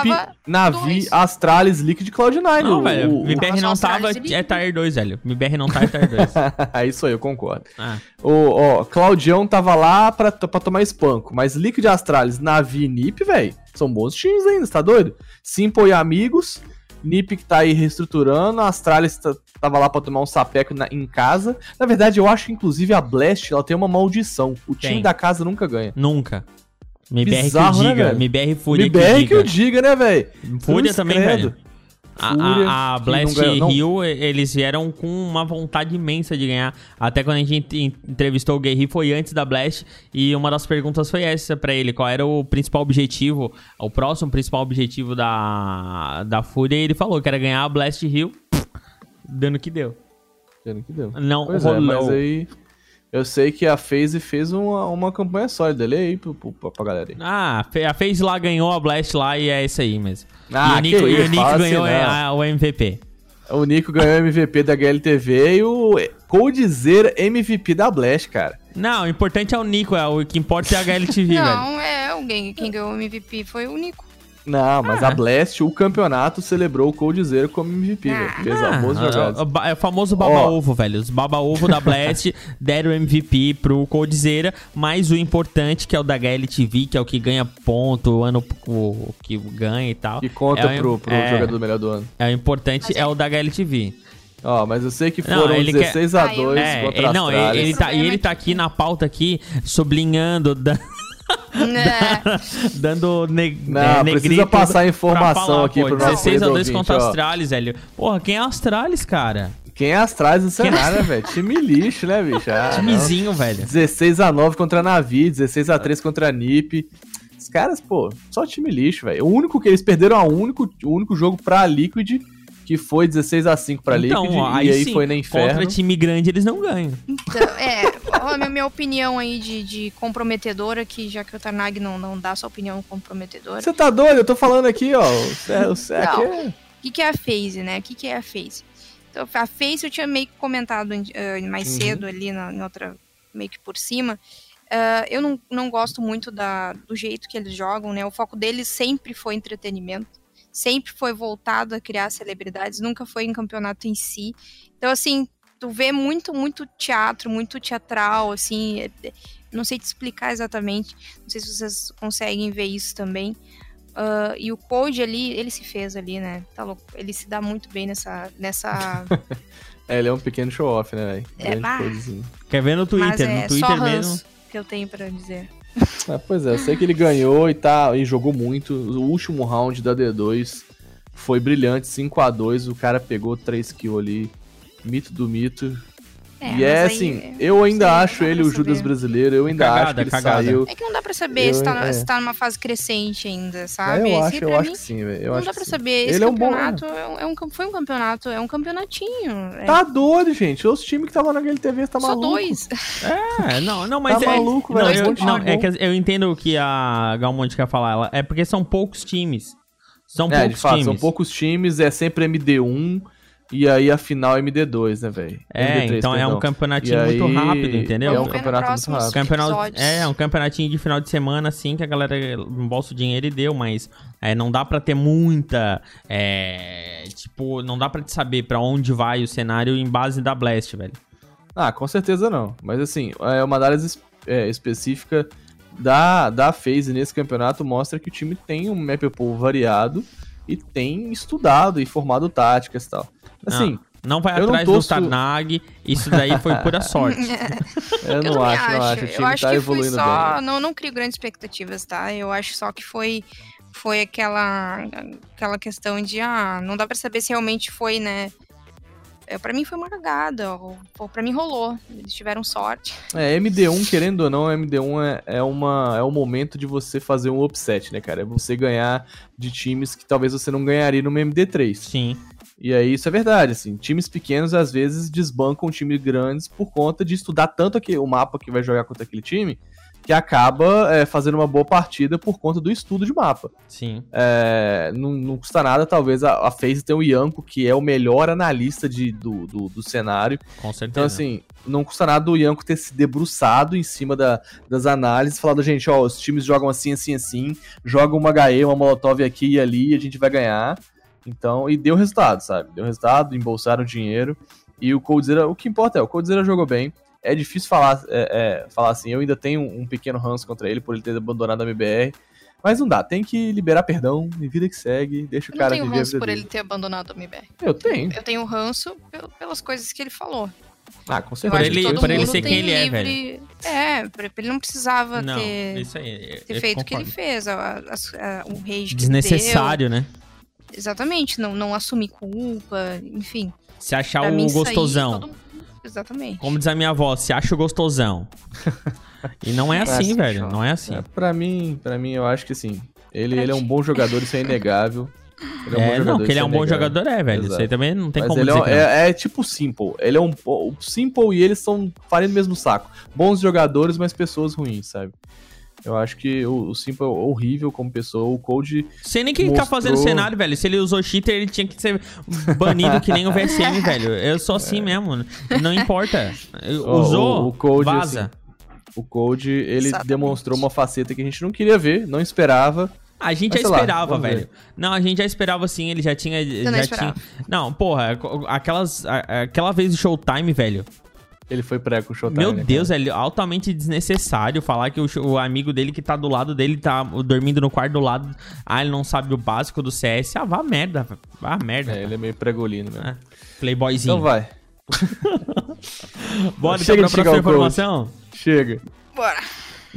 Navi, dois. Astralis, Liquid Cloud9. Não, o, velho. O, MBR não tava, é Tier 2, velho. MBR não tá, é Tier 2. é isso aí, eu concordo. Ah. O, ó, Claudião tava lá pra, pra tomar espanco, mas Liquid, Astralis, Navi e Nip, velho, são bons times ainda, tá doido? Simple e amigos, Nip que tá aí reestruturando, a Astralis tá, tava lá pra tomar um sapeco na, em casa. Na verdade, eu acho que inclusive a Blast ela tem uma maldição. O time da casa nunca ganha. Nunca. MBR Bizarro, que eu diga. Né, MBR Fúria MBR que, que eu diga, né, velho? Fúria também, velho. A, a, a Blast ganhou, Hill, eles vieram com uma vontade imensa de ganhar. Até quando a gente entrevistou o Guerri, foi antes da Blast. E uma das perguntas foi essa para ele: qual era o principal objetivo, o próximo principal objetivo da, da Fúria. E ele falou que era ganhar a Blast Hill, dando que deu. Dando que deu. Não pois rolou. É, mas aí. Eu sei que a FaZe fez uma, uma campanha sólida. Lê aí pro, pro, pra galera aí. Ah, a FaZe lá ganhou a Blast lá e é isso aí mesmo. Ah, e o Nico, e o Nico ganhou assim, a, o MVP. O Nico ganhou o MVP da HLTV e o Coldzera MVP da Blast, cara. Não, o importante é o Nico, é o que importa é a HLTV, Não, velho. é alguém quem ganhou o MVP foi o Nico. Não, mas ah. a Blast, o campeonato, celebrou o Coldzera como MVP, ah. velho. Fez ah, jogadas. É o famoso baba-ovo, velho. Os baba-ovo da Blast deram MVP pro Coldzera, mas o importante, que é o da HLTV, que é o que ganha ponto, o ano o, que ganha e tal. Que conta é, pro, pro é, jogador melhor do ano. É o importante, é o da HLTV. Ó, oh, mas eu sei que foram não, 16 quer... a 2 é, contra não, ele, ele tá, e ele tá aqui na pauta aqui, sublinhando... Da... Né? dando ne Não, é, precisa passar a informação falar, aqui pô, pro nosso 16 a 2 contra Astralis, velho. Porra, quem é Astralis, cara? Quem é Astralis no cenário, né, velho? Time lixo, né, bicho? Ah, Timezinho, não. velho. 16 a 9 contra a Navi, 16 a 3 contra a NiP. Os caras, pô, só time lixo, velho. O único que eles perderam a único, o único jogo pra Liquid que foi 16 a 5 para então, Liquid aí e aí sim, foi na Inferno. Contra time grande eles não ganham. Então, é, a minha, minha opinião aí de, de comprometedora, que já que o Tarnag não, não dá sua opinião comprometedora. Você tá doido? Eu tô falando aqui, ó. O Sec é... O que, que é a phase, né? O que, que é a phase? Então, a phase eu tinha meio que comentado uh, mais uhum. cedo ali na, em outra, meio que por cima. Uh, eu não, não gosto muito da, do jeito que eles jogam, né? O foco deles sempre foi entretenimento sempre foi voltado a criar celebridades, nunca foi em campeonato em si. Então, assim, tu vê muito, muito teatro, muito teatral, assim, é, é, não sei te explicar exatamente, não sei se vocês conseguem ver isso também. Uh, e o Code ali, ele se fez ali, né? Tá louco. Ele se dá muito bem nessa. nessa... é, ele é um pequeno show-off, né, velho? É, Quer ver no Twitter? É no Twitter mesmo. que eu tenho para dizer. É, pois é, eu sei que ele ganhou e, tá, e jogou muito. O último round da D2 foi brilhante, 5 a 2 O cara pegou 3 kills ali. Mito do mito. É, e é assim, aí, eu ainda sei, acho ele o Judas brasileiro, eu ainda cagada, acho que ele cagada. saiu. É que não dá pra saber eu, se, tá, é. se tá numa fase crescente ainda, sabe? É, eu acho, eu acho que sim, velho. Não dá pra sim. saber. Esse ele campeonato é um, bom... é um, foi um campeonato, é um campeonatinho. É. Tá doido, gente. Os times que estavam naquele TV tá maluco. Só dois. É, não, não, mas tá é. Maluco, não, eu, não, é que eu entendo o que a Galmonte quer falar. É porque são poucos times. São é, poucos fato, times. São poucos times, é sempre MD1. E aí a final é MD2, né, velho? É, MD3, então perdão. é um campeonatinho aí, muito rápido, entendeu? É um campeonato muito rápido. Campeonato, é, um campeonatinho de final de semana, assim, que a galera embolsa o dinheiro e deu, mas é, não dá para ter muita. É, tipo, não dá para te saber para onde vai o cenário em base da Blast, velho. Ah, com certeza não. Mas assim, é uma análise é, específica da, da FaZe nesse campeonato mostra que o time tem um map pool variado e tem estudado e formado táticas e tal. Assim, não, não vai atrás torço... do Tarnag, isso daí foi pura sorte. eu, não, eu não acho, acho, não acho. O time eu acho tá que foi só... bem. Não, não crio grandes expectativas, tá? Eu acho só que foi foi aquela aquela questão de ah, não dá para saber se realmente foi, né, é, para mim foi uma cagada. Para mim rolou. Eles tiveram sorte. É, MD1, querendo ou não, MD1 é, é, uma, é um momento de você fazer um upset, né, cara? É você ganhar de times que talvez você não ganharia no MD3. Sim. E aí isso é verdade, assim, times pequenos às vezes desbancam times grandes por conta de estudar tanto aqui, o mapa que vai jogar contra aquele time, que acaba é, fazendo uma boa partida por conta do estudo de mapa. Sim. É, não, não, custa nada, talvez, a, a FaZe ter o Yanko, que é o melhor analista de, do, do, do, cenário. Com certeza. Então, assim, não custa nada o Yanko ter se debruçado em cima da, das análises, falado, gente, ó, os times jogam assim, assim, assim, jogam uma HE, uma Molotov aqui e ali, e a gente vai ganhar. Então, e deu resultado, sabe? Deu resultado, embolsaram dinheiro. E o Coldzera, o que importa é, o Coldzera jogou bem é difícil falar, é, é, falar assim. Eu ainda tenho um pequeno ranço contra ele por ele ter abandonado a MBR. Mas não dá, tem que liberar perdão, e vida que segue, deixa o cara viver. Eu tenho ranço por ele ter abandonado a MBR. Eu tenho. Eu tenho ranço pelas coisas que ele falou. Ah, com certeza. Por ele, por ele ser quem ele é, velho. É, ele não precisava não, ter, isso aí, ter feito o que ele fez, a, a, a, o rage Desnecessário, né? Exatamente, não, não assumir culpa, enfim. Se achar o gostosão. Exatamente. Como diz a minha avó, se acha gostosão. e não é assim, velho. Não é assim. É, pra mim, para mim, eu acho que sim. Ele, ele é um bom jogador, isso é inegável. Ele é, um é não, que ele é um bom jogador, é, velho. Exato. Isso aí também não tem Mas como ele dizer. É, é, é, tipo Simple. Ele é um. O Simple e eles são farinha do mesmo saco. Bons jogadores, mas pessoas ruins, sabe? Eu acho que o, o Simple é horrível como pessoa. O Code. Sei nem quem mostrou... tá fazendo cenário, velho. Se ele usou cheater, ele tinha que ser banido que nem o VSM, velho. Eu sou assim é. mesmo. Não importa. Usou, o, o Code, vaza. Assim, o Code, ele Exatamente. demonstrou uma faceta que a gente não queria ver, não esperava. A gente Mas, já esperava, lá, velho. Não, a gente já esperava sim, ele já tinha. já não tinha... Não, porra, aquelas. Aquela vez de Showtime, velho. Ele foi pré com o Showtime. Meu né, Deus, é altamente desnecessário falar que o, o, amigo dele que tá do lado dele tá dormindo no quarto do lado. Ah, ele não sabe o básico do CS. Ah, vá merda. Vá merda. É, ele é meio pregolino, né? É. Playboyzinho. Então vai. Bora então pra próxima informação? Chega. Bora.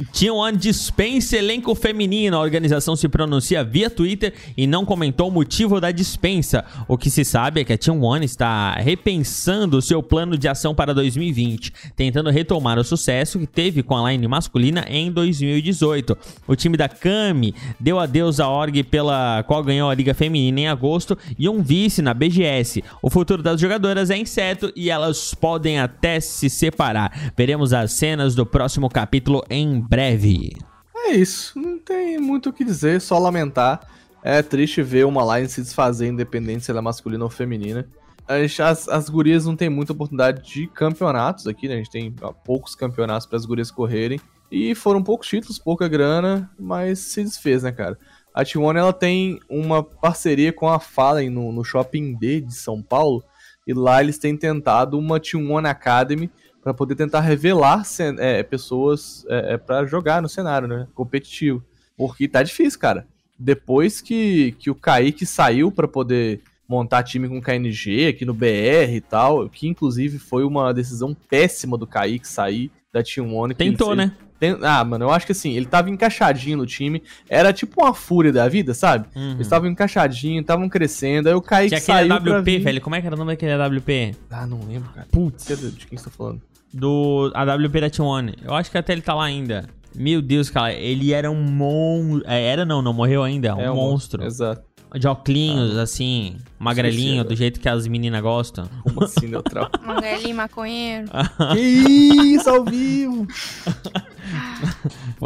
T1 dispensa elenco feminino. A organização se pronuncia via Twitter e não comentou o motivo da dispensa. O que se sabe é que a T1 está repensando seu plano de ação para 2020, tentando retomar o sucesso que teve com a line masculina em 2018. O time da Kami deu adeus à org pela qual ganhou a Liga Feminina em agosto e um vice na BGS. O futuro das jogadoras é incerto e elas podem até se separar. Veremos as cenas do próximo capítulo em breve. É isso, não tem muito o que dizer, só lamentar. É triste ver uma line se desfazer, independente se ela é masculina ou feminina. As, as gurias não tem muita oportunidade de campeonatos aqui, né? A gente tem poucos campeonatos para as gurias correrem. E foram poucos títulos, pouca grana, mas se desfez, né, cara? A T1 ela tem uma parceria com a Fallen no, no Shopping D de São Paulo. E lá eles têm tentado uma T1 Academy para poder tentar revelar é, pessoas é, é para jogar no cenário, né? Competitivo. Porque tá difícil, cara. Depois que, que o Kaique saiu para poder montar time com KNG aqui no BR e tal, que inclusive foi uma decisão péssima do Kaique sair da Team One. Tentou, né? Tem... Ah, mano, eu acho que assim, ele tava encaixadinho no time. Era tipo uma fúria da vida, sabe? Uhum. Eles estavam encaixadinhos, estavam crescendo. Aí o Kaique Tinha saiu. Aquele AWP, velho. Como é que era o nome daquele AWP? Ah, não lembro, cara. Putz. De quem você tá falando? do AWP da T1. Eu acho que até ele tá lá ainda. Meu Deus, cara, ele era um monstro. É, era não, não morreu ainda. Um, é um monstro. Exato. De óculos, ah. assim, magrelinho, do jeito que as meninas gostam. Como assim, neutral? Magrelinho, maconheiro. que isso, ao vivo!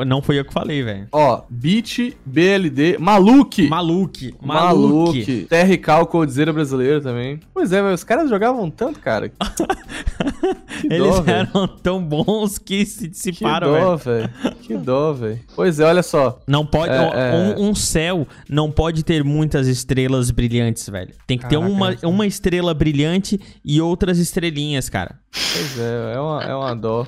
Não foi eu que falei, velho. Ó, Beat, BLD, Maluque. Maluque. Maluque. TRK, o Codzeira brasileiro também. Pois é, mas os caras jogavam tanto, cara. Eles dó, eram tão bons que se dissiparam, velho. Que dó, velho. Que dó, velho. Pois é, olha só. Não pode... É, é... Um, um, céu não pode ter muitas estrelas brilhantes, velho. Tem que Caraca, ter uma, uma estrela brilhante e outras estrelinhas, cara. Pois é, é uma, é uma dó.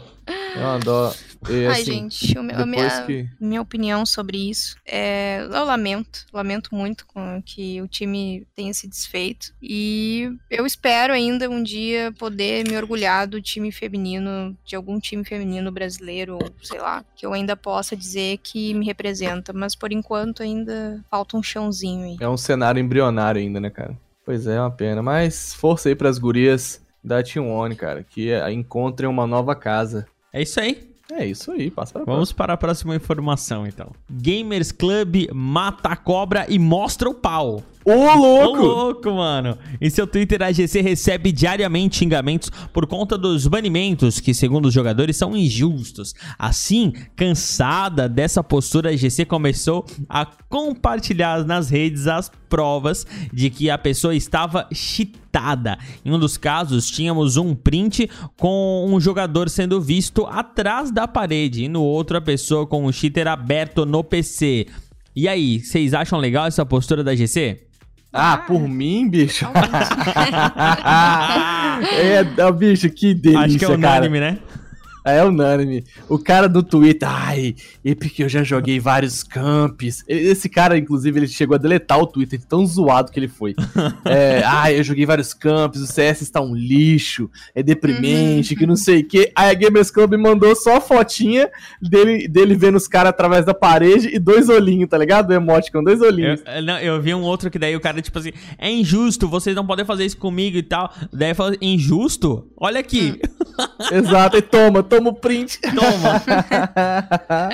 É uma dó. E, Ai, assim, gente, a minha, que... minha opinião sobre isso é. Eu lamento, lamento muito com que o time tenha se desfeito. E eu espero ainda um dia poder me orgulhar do time feminino, de algum time feminino brasileiro, ou sei lá, que eu ainda possa dizer que me representa. Mas por enquanto ainda falta um chãozinho aí. É um cenário embrionário ainda, né, cara? Pois é, é uma pena. Mas força aí pras gurias da Team One, cara, que encontrem uma nova casa. É isso aí. É isso aí, passa para Vamos para a próxima informação, então. Gamers Club mata a cobra e mostra o pau. Ô, louco! Ô, louco, mano! Em seu Twitter, a GC recebe diariamente xingamentos por conta dos banimentos, que, segundo os jogadores, são injustos. Assim, cansada dessa postura, a GC começou a compartilhar nas redes as provas de que a pessoa estava Em um dos casos, tínhamos um print com um jogador sendo visto atrás da parede, e no outro, a pessoa com o cheater aberto no PC. E aí, vocês acham legal essa postura da GC? Ah, por mim, bicho? é, bicho, que delícia, Acho que é unânime, cara. né? É unânime. O cara do Twitter, ai, e porque eu já joguei vários camps. Esse cara, inclusive, ele chegou a deletar o Twitter, tão zoado que ele foi. é, ai, eu joguei vários camps, o CS está um lixo, é deprimente, uhum. que não sei o quê. Aí a Gamers Club mandou só a fotinha dele, dele vendo os caras através da parede e dois olhinhos, tá ligado? O emote com dois olhinhos. Eu, não, eu vi um outro que daí o cara, tipo assim, é injusto, vocês não podem fazer isso comigo e tal. Daí falou, injusto? Olha aqui. Exato, e toma, toma toma o print. Toma.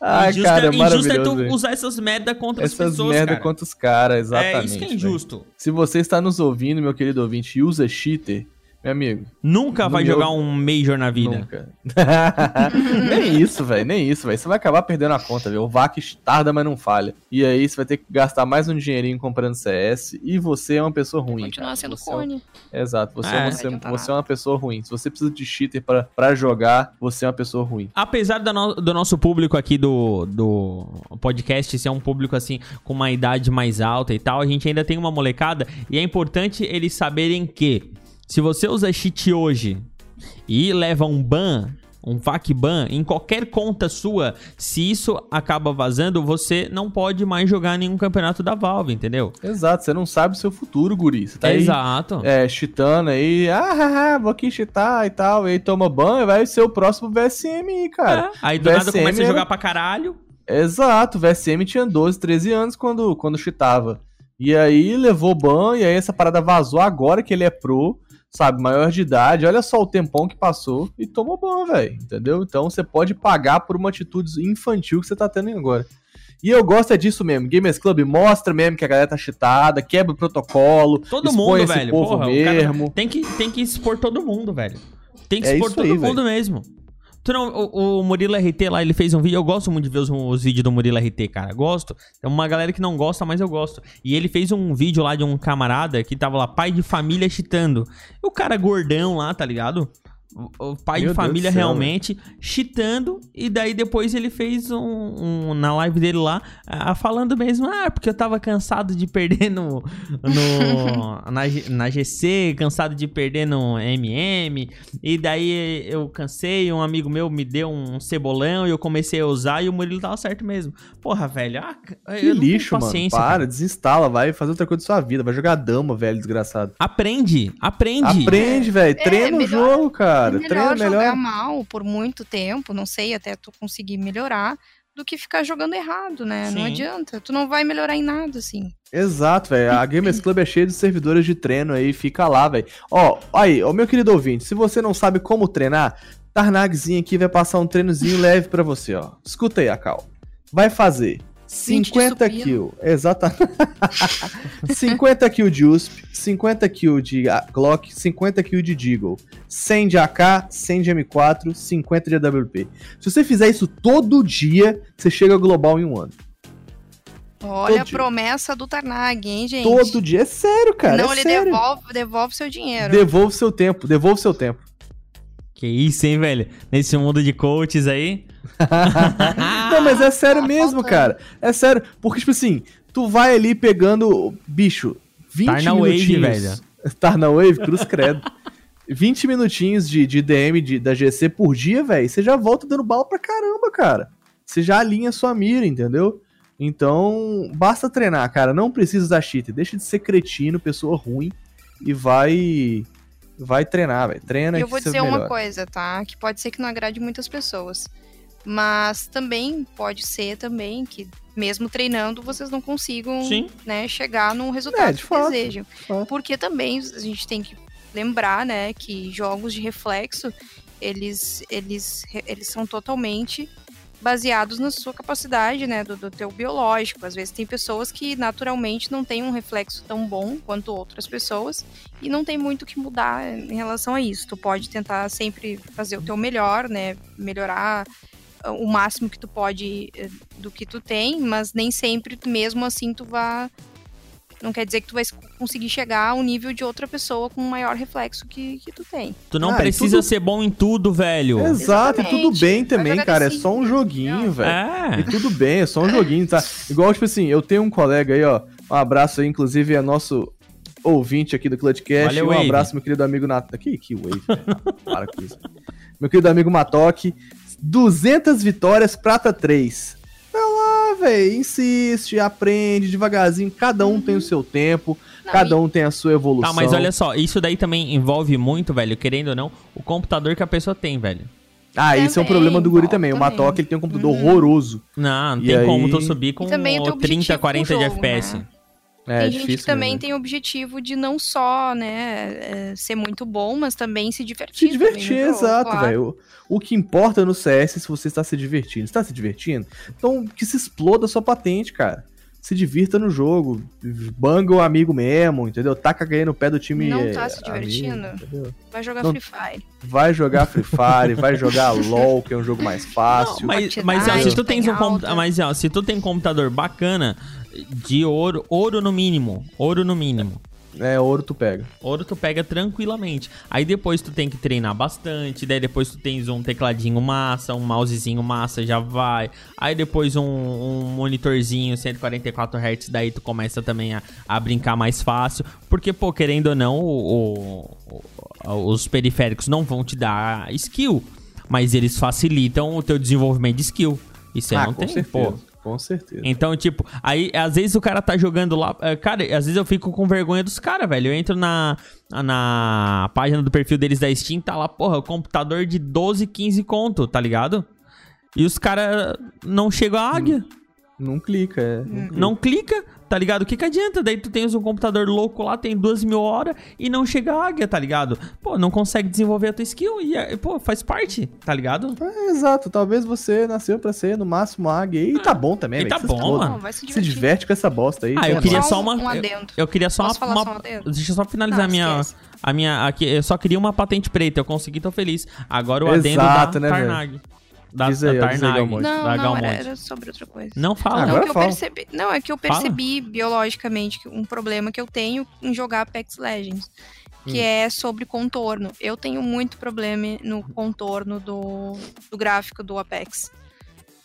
ah, injusto cara, é, injusto é tu usar essas merda contra essas as pessoas, merda cara. contra os caras, exatamente. É, isso que é injusto. Se você está nos ouvindo, meu querido ouvinte, e usa cheater, Meu amigo. Nunca vai meu... jogar um Major na vida. Nunca. nem isso, velho. Nem isso, velho. Você vai acabar perdendo a conta, velho. O VAC tarda, mas não falha. E aí você vai ter que gastar mais um dinheirinho comprando CS. E você é uma pessoa ruim. Continuar sendo cone. É... Exato. Você, é, você, você é uma pessoa ruim. Se você precisa de cheater pra, pra jogar, você é uma pessoa ruim. Apesar do, no, do nosso público aqui do, do podcast ser um público assim com uma idade mais alta e tal, a gente ainda tem uma molecada. E é importante eles saberem que se você usa cheat hoje e leva um ban, um FAQ ban em qualquer conta sua, se isso acaba vazando, você não pode mais jogar nenhum campeonato da Valve, entendeu? Exato, você não sabe o seu futuro, guri. Você tá Exato. aí, é, cheatando aí, ah, vou aqui cheatar e tal, e aí toma ban e vai ser o próximo VSM aí, cara. É. Aí do VSM nada começa a jogar pra caralho. Exato, o VSM tinha 12, 13 anos quando, quando cheatava. E aí levou ban, e aí essa parada vazou agora que ele é pro sabe, maior de idade, olha só o tempão que passou e tomou ban, velho, entendeu? Então você pode pagar por uma atitude infantil que você tá tendo agora. E eu gosto é disso mesmo. Gamers Club mostra mesmo que a galera tá chitada, quebra o protocolo. Todo mundo, velho. Porra, mesmo. Tem que, tem que expor todo mundo, velho. Tem que é expor todo aí, mundo véio. mesmo. Tu não, o, o, Murilo RT lá, ele fez um vídeo. Eu gosto muito de ver os, os, vídeos do Murilo RT, cara. Gosto. Tem uma galera que não gosta, mas eu gosto. E ele fez um vídeo lá de um camarada que tava lá, pai de família chitando. O cara gordão lá, tá ligado? O pai Meu de família céu, realmente chitando e daí depois ele fez um, um na live dele lá uh, falando mesmo ah porque eu tava cansado de perder no, no na, na GC cansado de perder no MM e daí eu cansei um amigo meu me deu um cebolão e eu comecei a usar e o Murilo tava certo mesmo. Porra velho ah, que lixo mano. para cara. desinstala vai fazer outra coisa da sua vida vai jogar dama velho desgraçado. Aprende aprende. Aprende velho é, treina o jogo cara cara. É melhor Treina jogar mal por muito tempo, não sei, até tu conseguir melhorar, do que ficar jogando errado, né? Sim. Não adianta. Tu não vai melhorar em nada, assim. Exato, velho. A Gamers Club é cheia de servidores de treino aí, fica lá, velho. Ó, aí, ó, meu querido ouvinte, se você não sabe como treinar, Tarnagzinho aqui vai passar um treinozinho leve para você, ó. Escuta aí, Akal. Vai fazer 50 kills, exatamente. 50 kills de USP, 50 kills de Glock, 50 kills de Deagle, 100 de AK, 100 de M4, 50 de AWP. Se você fizer isso todo dia, você chega global em um ano. Olha todo a promessa dia. do Tarnag, hein, gente? Todo dia, é sério, cara. Não, é ele sério. Devolve, devolve seu dinheiro. Devolve seu tempo, devolve seu tempo. Que isso, hein, velho? Nesse mundo de coaches aí. não, mas é sério tá mesmo, cara. É sério. Porque, tipo assim, tu vai ali pegando, bicho, 20 Tar na minutinhos. Wave, velho. Tar na Wave, cruz credo. 20 minutinhos de, de DM de, da GC por dia, velho, você já volta dando bala pra caramba, cara. Você já alinha sua mira, entendeu? Então, basta treinar, cara. Não precisa usar cheat. Deixa de ser cretino, pessoa ruim. E vai vai treinar, velho. Treina. Eu vou dizer uma coisa, tá? Que pode ser que não agrade muitas pessoas. Mas também pode ser também que mesmo treinando vocês não consigam né, chegar no resultado é, que fato, desejam. Porque também a gente tem que lembrar, né, que jogos de reflexo eles eles eles são totalmente baseados na sua capacidade, né, do, do teu biológico. Às vezes tem pessoas que naturalmente não têm um reflexo tão bom quanto outras pessoas e não tem muito o que mudar em relação a isso. Tu pode tentar sempre fazer o teu melhor, né, melhorar ah, o máximo que tu pode eh, do que tu tem, mas nem sempre mesmo assim tu vai não quer dizer que tu vai conseguir chegar ao nível de outra pessoa com um maior reflexo que, que tu tem. Tu não ah, precisa tudo... ser bom em tudo, velho. Exato, Exatamente. e tudo bem também, cara. Assim, é só um joguinho, velho. É. E tudo bem, é só um joguinho, tá? Igual, tipo assim, eu tenho um colega aí, ó. Um abraço aí, inclusive, é nosso ouvinte aqui do Clutchcast. Valeu, um Wave. abraço, meu querido amigo Nato. Que, que Wave, Para com isso. Meu querido amigo Matoque. 200 vitórias, prata 3 velho, insiste, aprende devagarzinho. Cada um uhum. tem o seu tempo, não, cada e... um tem a sua evolução. Tá, mas olha só, isso daí também envolve muito, velho, querendo ou não, o computador que a pessoa tem, velho. Ah, também, isso é um problema do guri também. O Matoque ele tem um computador uhum. horroroso. Não, não tem aí... como tu subir com 30, 40 jogo, de FPS. Né? É, tem gente que também mesmo. tem o objetivo de não só, né, é, ser muito bom, mas também se divertir. Se divertir, exato, claro. velho. O, o, que importa no CS é se você está se divertindo. Está se divertindo? Então que se exploda a sua patente, cara. se divirta no jogo. Banga o amigo mesmo, entendeu? Taca ganhando no pé do time. Não tá se divertindo? Amigo, vai jogar não, Free Fire. Vai jogar Free Fire, vai jogar LOL, que é um jogo mais fácil. Não, mas, mas ó, se tu tens um mas ó, se tu tem um computador bacana de ouro, ouro no mínimo, ouro no mínimo. É, ouro tu pega. Ouro tu pega tranquilamente. Aí depois tu tem que treinar bastante, daí depois tu tens um tecladinho massa, um mousezinho massa, já vai. Aí depois um, um monitorzinho 144 Hz, daí tu começa também a, a brincar mais fácil. Porque, pô, querendo ou não, o, o, os periféricos não vão te dar skill, mas eles facilitam o teu desenvolvimento de skill. Isso aí ah, não tem, certeza. pô. Com certeza. Então, tipo, aí às vezes o cara tá jogando lá. Eh, cara, às vezes eu fico com vergonha dos caras, velho. Eu entro na, na página do perfil deles da Steam, tá lá, porra, computador de 12, 15 conto, tá ligado? E os caras não chegam à águia. Não, não clica, é. Não clica. Não clica. Tá ligado? O que que adianta? Daí tu tens um computador louco lá, tem duas mil horas e não chega a águia, tá ligado? Pô, não consegue desenvolver a tua skill e, pô, faz parte, tá ligado? É, exato. Talvez você nasceu pra ser, no máximo, águia. E tá bom também, E tá bom, mano. Não, se, se, diverte com essa bosta aí. Ah, eu queria só uma... Um eu, eu, queria só Posso uma... uma um deixa eu só finalizar não, a minha... A minha aqui, eu só queria uma patente preta, eu consegui, tô feliz. Agora o adendo Exato, da né, Tarnag. Velho? Da, Diz aí, da Tarnag. Não, da não, era, era, sobre outra coisa. Não fala. Não, Agora que eu percebi, não, é que eu percebi fala. biologicamente um problema que eu tenho em jogar Apex Legends. Que hum. é sobre contorno. Eu tenho muito problema no contorno do, do gráfico do Apex.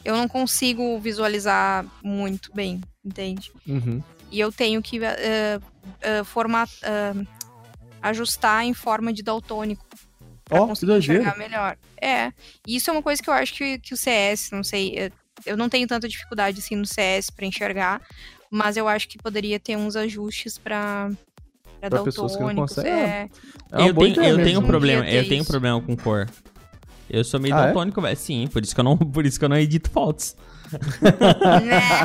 Eu não consigo visualizar muito bem, entende? Uhum. E eu tenho que uh, uh, uh, ajustar em forma de daltônico pra oh, conseguir enxergar melhor. É. Isso é uma coisa que eu acho que, que o CS, não sei, eu não tenho tanta dificuldade assim no CS para enxergar, mas eu acho que poderia ter uns ajustes para para daltônicos. É. é. é eu, tenho, eu tenho um problema, eu tenho problema com cor. Eu sou meio ah, é? daltônico, é? velho. Sim, por isso que eu não, por isso que eu não edito fotos.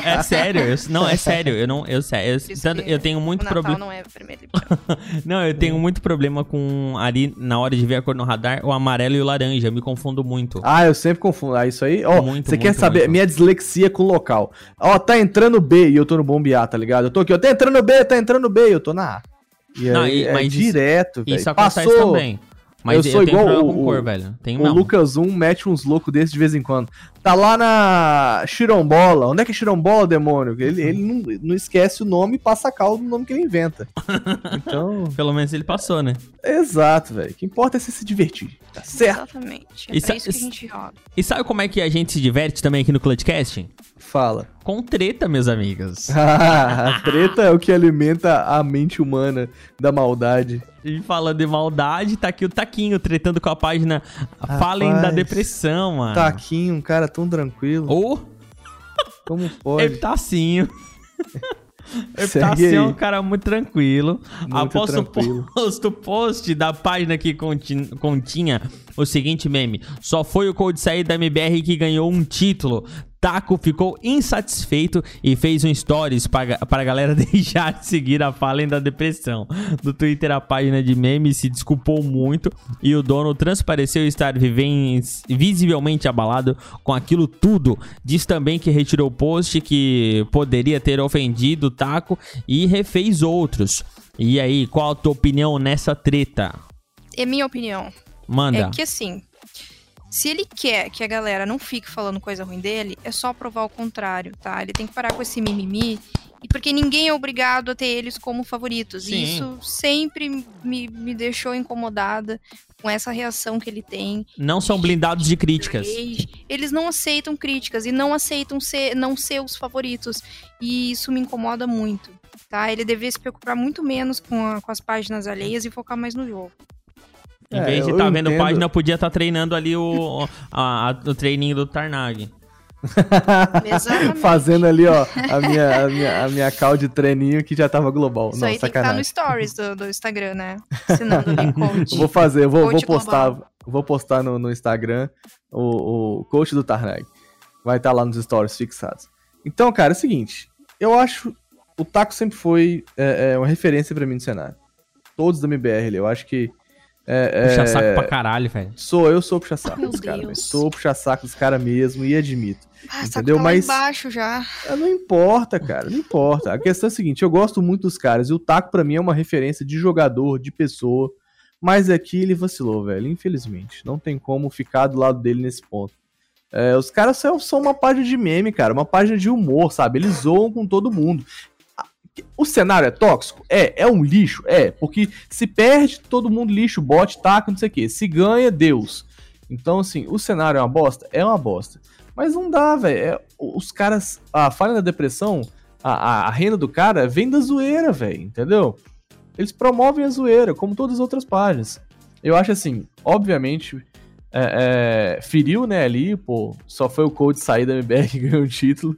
É sério, eu, não, é sério, eu não, eu, eu, tanto, eu tenho muito problema. Não, é não, eu tenho muito problema com ali na hora de ver a cor no radar, o amarelo e o laranja, eu me confundo muito. Ah, eu sempre confundo. Ah, isso aí, ó, muito, você quer saber muito. minha dislexia com o local? Ó, tá entrando B e eu tô no bombear, tá ligado? Eu tô aqui, ó, tá entrando B, tá entrando B, eu tô na A. E não, aí, e, é direto, velho. Isso acontece Passou, também. Mas eu sou eu igual o, cor, velho. Tem o Lucas 1 mete uns loucos desses de vez em quando. Tá lá na Xirombola. Onde é que é Xirombola, demônio? Ele, ele não, não esquece o nome e passa a caldo no nome que ele inventa. Então. Pelo menos ele passou, né? Exato, velho. O que importa é você se divertir. Tá certo? Exatamente. É e isso que a gente joga. E sabe como é que a gente se diverte também aqui no Clutchcast? Fala. Com treta, meus amigos. a treta é o que alimenta a mente humana da maldade. E falando de maldade, tá aqui o Taquinho tretando com a página Rapaz, Falem da Depressão, mano. Taquinho, um cara tão tranquilo. Ou. Como pode? Epitácio. Epitácio é um cara muito tranquilo. Muito Após tranquilo. o post, post da página que continha o seguinte meme: Só foi o Code sair da MBR que ganhou um título. Taco ficou insatisfeito e fez um stories para, a galera deixar de seguir a Fallen da Depressão. No Twitter, a página de memes se desculpou muito e o dono transpareceu estar visivelmente abalado com aquilo tudo. Diz também que retirou o post que poderia ter ofendido o Taco e refez outros. E aí, qual a tua opinião nessa treta? É minha opinião. Manda. É que assim, se ele quer que a galera não fique falando coisa ruim dele, é só provar o contrário, tá? Ele tem que parar com esse mimimi. E porque ninguém é obrigado a ter eles como favoritos. Sim. E isso sempre me, me deixou incomodada com essa reação que ele tem. Não são blindados de críticas. Eles não aceitam críticas e não aceitam ser, não ser os favoritos. E isso me incomoda muito, tá? Ele deveria se preocupar muito menos com, a, com as páginas alheias e focar mais no jogo. Em vez de estar tá vendo página, eu podia estar tá treinando ali o, a, a, o treininho do Tarnag. Fazendo ali, ó, a minha, a minha, a minha call de treininho que já tava global. Isso Não, aí sacanagem. tem que estar no stories do, do Instagram, né? Ensinando ali coach. Vou fazer, eu vou, vou postar, global. vou postar no, no Instagram o, o coach do Tarnag. Vai estar tá lá nos stories fixados. Então, cara, é o seguinte. Eu acho. O Taco sempre foi é, é uma referência para mim no cenário. Todos da MBR, eu acho que É, puxa saco é... pra caralho, velho. Sou, eu sou puxa saco dos caras. Sou puxa saco dos caras mesmo e admito. Ah, entendeu? Tá Mas embaixo já. É, não importa, cara, não importa. A questão é a seguinte, eu gosto muito dos caras e o Taco para mim é uma referência de jogador, de pessoa. Mas aqui ele vacilou, velho, infelizmente. Não tem como ficar do lado dele nesse ponto. É, os caras são, são uma página de meme, cara, uma página de humor, sabe? Eles zoam com todo mundo. O cenário é tóxico? É. É um lixo? É. Porque se perde, todo mundo lixo, bote, taca, não sei o quê. Se ganha, Deus. Então, assim, o cenário é uma bosta? É uma bosta. Mas não dá, velho. É, os caras. A falha da depressão, a, a, a, renda do cara vem da zoeira, velho. Entendeu? Eles promovem a zoeira, como todas as outras páginas. Eu acho assim, obviamente, é, é, feriu, né, ali, pô, só foi o Code sair da MBR que ganhou o título.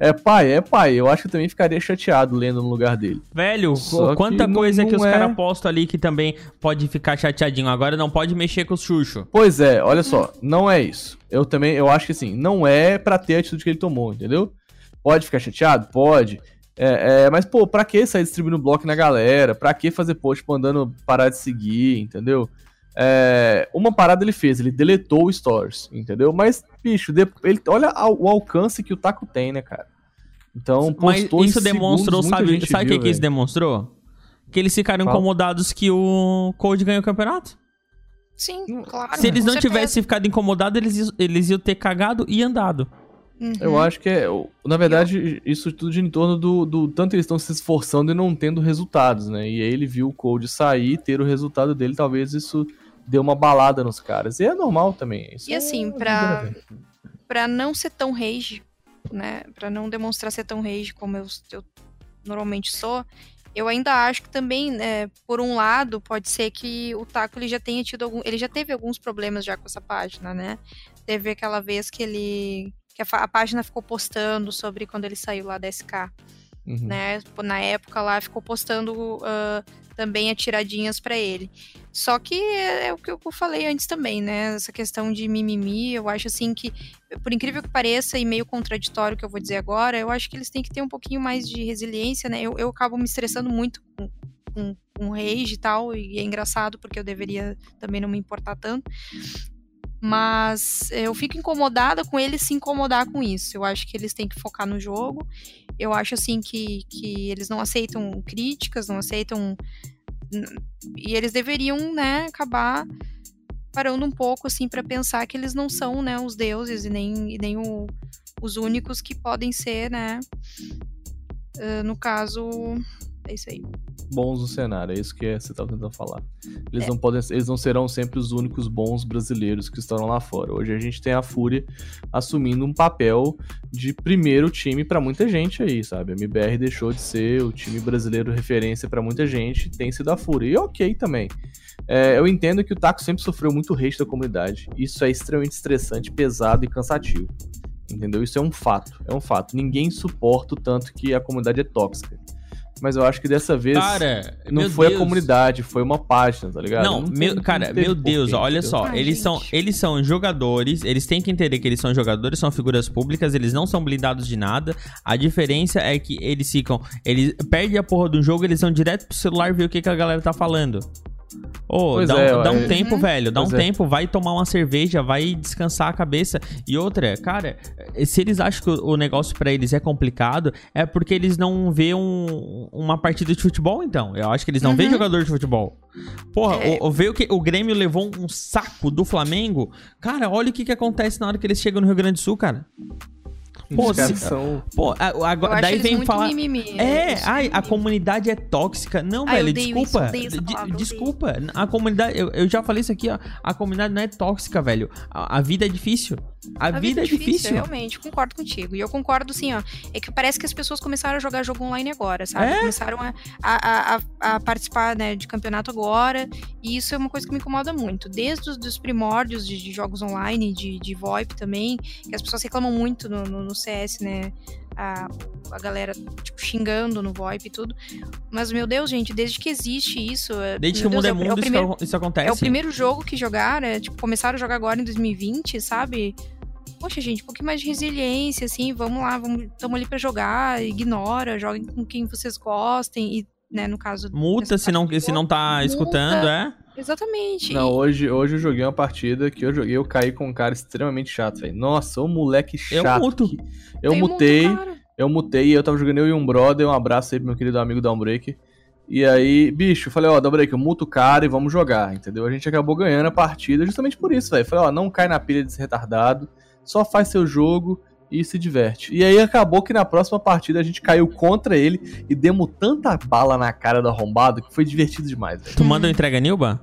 É pai, é pai. Eu acho que eu também ficaria chateado lendo no lugar dele. Velho, Só quanta que coisa não, que os é... caras postam ali que também pode ficar chateadinho. Agora não pode mexer com o Xuxo. Pois é, olha só, não é isso. Eu também, eu acho que assim, não é pra ter a atitude que ele tomou, entendeu? Pode ficar chateado? Pode. É, é, mas, pô, pra que sair distribuindo bloco na galera? Pra que fazer post mandando parar de seguir, entendeu? É, uma parada ele fez, ele deletou o Stories, entendeu? Mas, bicho, ele, olha o alcance que o Taco tem, né, cara? Então, postou Mas isso demonstrou, segundos, sabe, sabe o que, que isso demonstrou? Que eles ficaram Fala. incomodados que o Code ganhou o campeonato. Sim, hum, claro. Se eles não certeza. tivessem ficado incomodados, eles, eles iam ter cagado e andado. Uhum. Eu acho que é. Na verdade, isso tudo de em torno do, do. Tanto eles estão se esforçando e não tendo resultados, né? E aí ele viu o Code sair, ter o resultado dele, talvez isso deu uma balada nos caras. E é normal também. Isso e assim, é pra, pra não ser tão rage, né? Para não demonstrar ser tão rage como eu, eu normalmente sou, eu ainda acho que também, né, por um lado, pode ser que o Taco ele já tenha tido algum, ele já teve alguns problemas já com essa página, né? Teve aquela vez que ele que a, a página ficou postando sobre quando ele saiu lá da SK, uhum. né? Na época lá ficou postando uh, também atiradinhas para ele. Só que é, é, o que eu falei antes também, né? Essa questão de mimimi, eu acho assim que, por incrível que pareça e meio contraditório que eu vou dizer agora, eu acho que eles têm que ter um pouquinho mais de resiliência, né? Eu, eu acabo me estressando muito com, com, com rage e tal, e é engraçado porque eu deveria também não me importar tanto. Mas eu fico incomodada com eles se incomodar com isso. Eu acho que eles têm que focar no jogo. Eu acho assim que, que eles não aceitam críticas, não aceitam. E eles deveriam, né, acabar parando um pouco assim para pensar que eles não são, né, os deuses e nem, e nem o, os únicos que podem ser, né? Uh, no caso, é isso aí. Bons no cenário, é isso que você estava tentando falar. Eles, é. não podem, eles não serão sempre os únicos bons brasileiros que estarão lá fora. Hoje a gente tem a Fúria assumindo um papel de primeiro time para muita gente aí, sabe? A MBR deixou de ser o time brasileiro referência para muita gente, tem sido a Fúria. E ok também. É, eu entendo que o Taco sempre sofreu muito hate da comunidade. Isso é extremamente estressante, pesado e cansativo. Entendeu? Isso é um fato. É um fato. Ninguém suporta o tanto que a comunidade é tóxica mas eu acho que dessa vez cara, não foi Deus. a comunidade, foi uma página, tá ligado? Não, não meu, tem, cara, meu Deus, porquê, olha entendeu? só, Ai, eles são eles são jogadores, eles têm que entender que eles são jogadores, são figuras públicas, eles não são blindados de nada. A diferença é que eles ficam, eles perdem a porra do jogo, eles vão direto pro celular ver o que, que a galera tá falando. Ô, oh, dá, é, um, dá um tempo, uhum. velho. Dá pois um é. tempo, vai tomar uma cerveja, vai descansar a cabeça. E outra, cara, se eles acham que o negócio para eles é complicado, é porque eles não vê um, uma partida de futebol, então. Eu acho que eles não uhum. vê jogador de futebol. Porra, é. o, o que o Grêmio levou um saco do Flamengo. Cara, olha o que, que acontece na hora que eles chegam no Rio Grande do Sul, cara. Pô, se, pô agora, daí vem falar. Mimimi, é, é ai, a comunidade é tóxica. Não, ai, velho, desculpa. Isso, palavra, desculpa. A comunidade, eu, eu, já falei isso aqui, ó. A comunidade não é tóxica, velho. A, a vida é difícil. A, a vida, vida, é difícil, difícil. Realmente, concordo contigo. E eu concordo, sim, ó. É que parece que as pessoas começaram a jogar jogo online agora, sabe? É? Começaram a, a, a, a, participar né, de campeonato agora. E isso é uma coisa que me incomoda muito. Desde os dos primórdios de, de jogos online, de, de VoIP também, que as pessoas reclamam muito no, no, no CS, né? A, a galera, tipo, xingando no VoIP e tudo. Mas, meu Deus, gente, desde que existe isso. É, desde que o mundo é, é mundo, é primeiro, isso acontece. É o primeiro jogo que jogaram, é, tipo, começaram a jogar agora em 2020, sabe? Poxa, gente, um pouquinho mais de resiliência, assim, vamos lá, vamos, estamos ali para jogar, ignora, joguem com quem vocês gostem e, né, no caso... Multa se não, se não tá multa. escutando, é? Exatamente. Não, hoje, hoje eu joguei uma partida que eu joguei, eu caí com um cara extremamente chato, velho. Nossa, o moleque chato. Eu muto. Que... Eu Tem mutei, eu mutei e eu tava jogando eu e um brother, um abraço aí pro meu querido amigo Downbreaker. E aí, bicho, eu falei, ó, Downbreaker, muto o cara e vamos jogar, entendeu? A gente acabou ganhando a partida justamente por isso, velho. Falei, ó, não cai na pilha desse retardado, só faz seu jogo e se diverte. E aí acabou que na próxima partida a gente caiu contra ele e demos tanta bala na cara do arrombado que foi divertido demais. Véio. Tu manda entrega Nilba?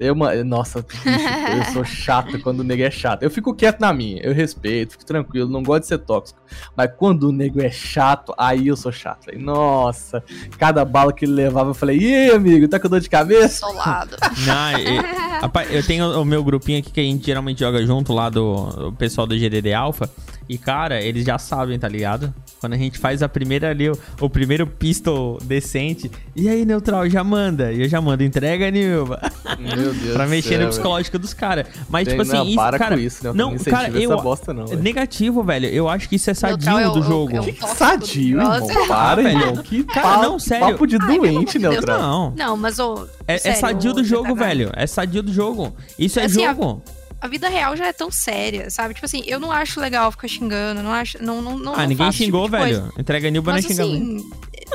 Eu, nossa, bicho, eu sou chato quando o nego é chato. Eu fico quieto na minha, eu respeito, fico tranquilo, não gosto de ser tóxico. Mas quando o nego é chato, aí eu sou chato. Véio. Nossa, cada bala que ele levava, eu falei, e aí, amigo, tá com dor de cabeça? Solado. não, eu, rapaz, eu tenho o meu grupinho aqui que a gente geralmente joga junto lá do pessoal do GDD Alpha. E, cara, eles já sabem, tá ligado? Quando a gente faz a primeira ali, o, o primeiro pistol decente. E aí, neutral, já manda. E eu já mando, entrega, Nilva. Meu Pra mexer céu, no psicológico dos caras. Mas, Tem, tipo assim, não, isso, para cara. Com isso, né? Não, cara, eu. Bosta, não, negativo, velho. Eu acho que isso é sadio é do jogo. É que, que sadio, irmão? Para, velho. Que cara, não, sério. Papo de doente, neutral. Não. Não, mas, ô. É, é sadio do jogo, velho. É sadio do jogo. Isso é, assim, jogo. A vida real já é tão séria, sabe? Tipo assim, eu não acho legal ficar xingando, não acho. Não, não, não, ah, não ninguém xingou, tipo velho. Coisa. Entrega Nilba não é assim,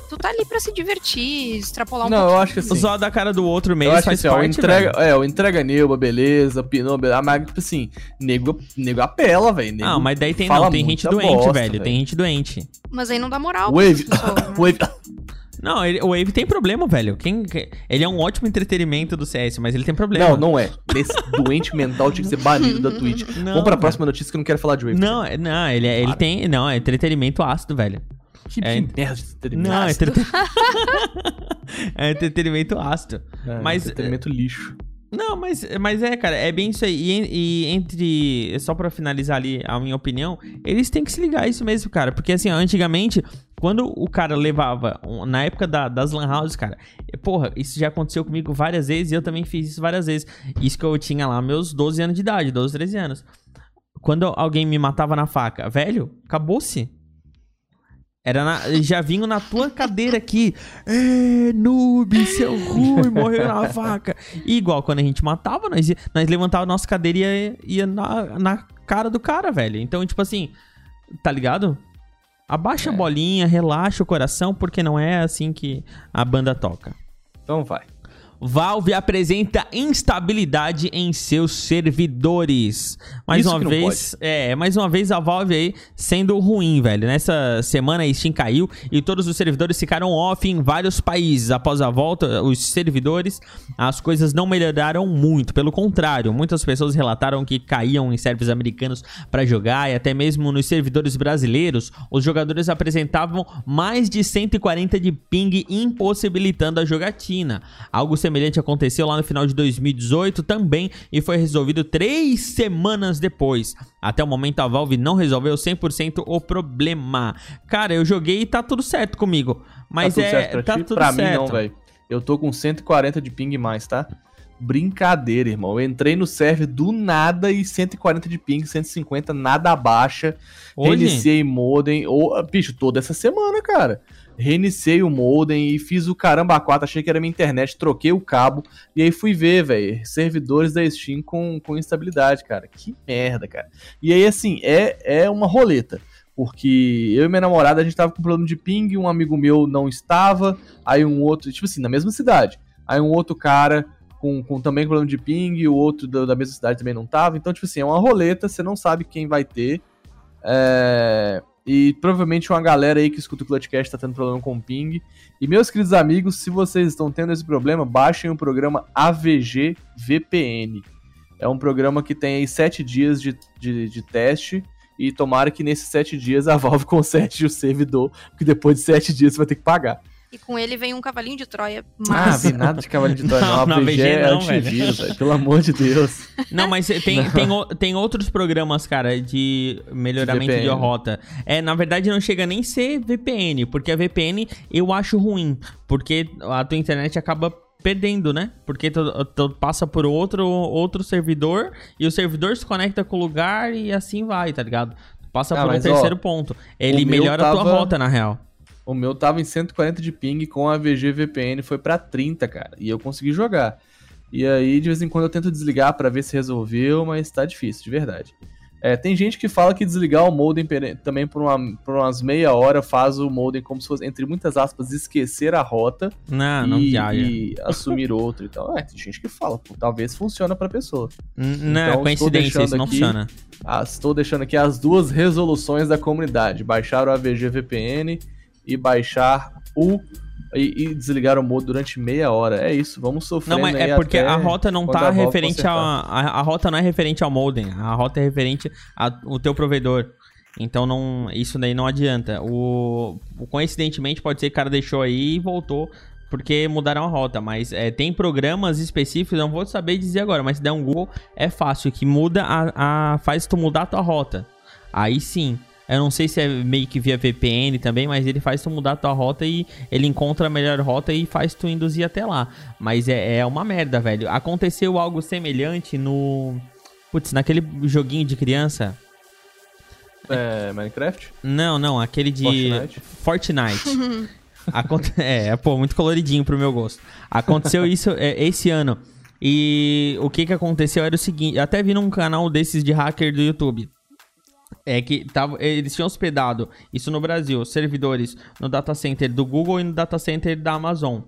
Tu tá ali pra se divertir, extrapolar um Não, eu acho que assim. Zoar da cara do outro mesmo. Eu acho que assim, parte, ó, entrega, é, o entrega Nilba, beleza, Pinô, beleza. Mas, tipo assim, nego, nego apela, velho. Ah, mas daí tem, não, tem gente doente, bosta, velho. Tem gente doente. Mas aí não dá moral Wave. Pessoas, né? Wave. Não, ele, o Wave tem problema, velho. Quem, ele é um ótimo entretenimento do CS, mas ele tem problema. Não, não é. Esse doente mental tinha que ser banido da Twitch. Não, Vamos pra próxima notícia que eu não quero falar de Wave. Não, não ele, é, ele tem. Não, é entretenimento ácido, velho. Que, é, de entretenimento Não, é ácido. é, entretenimento ácido. É, mas, entretenimento lixo. Não, mas, mas é, cara, é bem isso aí. E, e, entre. Só pra finalizar ali a minha opinião, eles têm que se ligar a isso mesmo, cara. Porque assim, antigamente, quando o cara levava. Na época da, das Lan Houses, cara, porra, isso já aconteceu comigo várias vezes e eu também fiz isso várias vezes. Isso que eu tinha lá meus 12 anos de idade, 12, 13 anos. Quando alguém me matava na faca, velho, acabou-se. Era na, já vinham na tua cadeira aqui. É, noob, seu ruim, morreu na faca. E igual quando a gente matava, nós, nós levantava a nossa cadeira e ia, ia na, na cara do cara, velho. Então, tipo assim, tá ligado? Abaixa é. a bolinha, relaxa o coração, porque não é assim que a banda toca. Então vai. Valve apresenta instabilidade em seus servidores. Mais Isso uma vez, é, mais uma vez a Valve aí sendo ruim, velho. Nessa semana a Steam caiu e todos os servidores ficaram off em vários países. Após a volta, os servidores, as coisas não melhoraram muito, pelo contrário, muitas pessoas relataram que caíam em servidores americanos para jogar e até mesmo nos servidores brasileiros, os jogadores apresentavam mais de 140 de ping, impossibilitando a jogatina. Algo semelhante semelhante aconteceu lá no final de 2018 também e foi resolvido três semanas depois. Até o momento a Valve não resolveu 100% o problema. Cara, eu joguei e tá tudo certo comigo. Mas tá é. Certo pra tá ti? tudo pra certo. mim não, velho. Eu tô com 140 de ping mais, tá? Brincadeira, irmão. Eu entrei no server do nada e 140 de ping, 150, nada baixa. Hoje? Reiniciei modem. Oh, bicho, toda essa semana, cara reiniciei o modem e fiz o caramba 4, achei que era minha internet, troquei o cabo e aí fui ver, velho, servidores da Steam com, com instabilidade, cara. Que merda, cara. E aí, assim, é, é uma roleta. Porque eu e minha namorada, a gente tava com problema de ping, um amigo meu não estava, aí um outro, tipo assim, na mesma cidade. Aí um outro cara com, com também problema de ping, o outro da, da mesma cidade também não tava. Então, tipo assim, é uma roleta, você não sabe quem vai ter. É... E provavelmente uma galera aí que escuta o Clutchcast tá tendo problema com o ping. E meus queridos amigos, se vocês estão tendo esse problema, baixem o programa AVG VPN. É um programa que tem aí sete dias de, de, de teste. E tomara que nesses sete dias a Valve conserte o servidor, porque depois de sete dias você vai ter que pagar. E com ele vem um cavalinho de Troia. Mas... Ah, vem nada de cavalinho de Troia, não. não a VG é não, antivírus, velho. Pelo amor de Deus. Não, mas tem, tem, tem outros programas, cara, de melhoramento de, de rota. É, na verdade, não chega nem ser VPN, porque a VPN eu acho ruim. Porque a tua internet acaba perdendo, né? Porque tu, tu, passa por outro, outro servidor e o servidor se conecta com o lugar e assim vai, tá ligado? Passa ah, por um terceiro ó, ponto. Ele melhora tava... a tua rota, na real. O meu tava em 140 de ping com a VG VPN foi para 30, cara. E eu consegui jogar. E aí, de vez em quando, eu tento desligar para ver se resolveu, mas tá difícil, de verdade. É, tem gente que fala que desligar o modem também por, uma, por umas meia hora faz o modem como se fosse, entre muitas aspas, esquecer a rota não, e, não viaja. e assumir outro e tal. É, tem gente que fala, pô, talvez funcione pra pessoa. Não, então, coincidência, isso não aqui, funciona. Ah, estou deixando aqui as duas resoluções da comunidade: baixar o AVG VPN e baixar o e, e desligar o modo durante meia hora. É isso, vamos sofrer. Não, mas é porque a rota não tá referente a, a, a. rota não é referente ao modem. A rota é referente ao teu provedor. Então não, isso daí não adianta. O, coincidentemente pode ser que o cara deixou aí e voltou porque mudaram a rota, mas é, tem programas específicos, não vou saber dizer agora, mas se der um Google é fácil que muda a, a faz tu mudar a tua rota. Aí sim. Eu não sei se é meio que via VPN também, mas ele faz tu mudar a tua rota e ele encontra a melhor rota e faz tu induzir até lá. Mas é, é uma merda, velho. Aconteceu algo semelhante no. Putz, naquele joguinho de criança. É. Minecraft? Não, não, aquele de. Fortnite. Fortnite. Aconte... É, pô, muito coloridinho pro meu gosto. Aconteceu isso é, esse ano. E o que que aconteceu era o seguinte: eu até vi num canal desses de hacker do YouTube é que tava, eles tinham hospedado isso no Brasil, servidores no data center do Google e no data center da Amazon.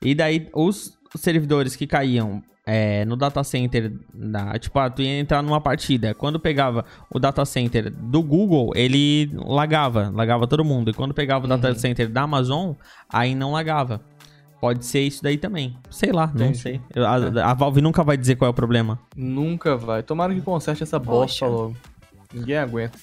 E daí os servidores que caíam é, no data center da, tipo, ah, tu ia entrar numa partida. Quando pegava o data center do Google, ele lagava, lagava todo mundo. E quando pegava uhum. o data uhum. center da Amazon, aí não lagava. Pode ser isso daí também. Sei lá, Entendi. não sei. A, a, Valve nunca vai dizer qual é o problema. Nunca vai. Tomara que conserte essa bosta logo. Ninguém aguenta.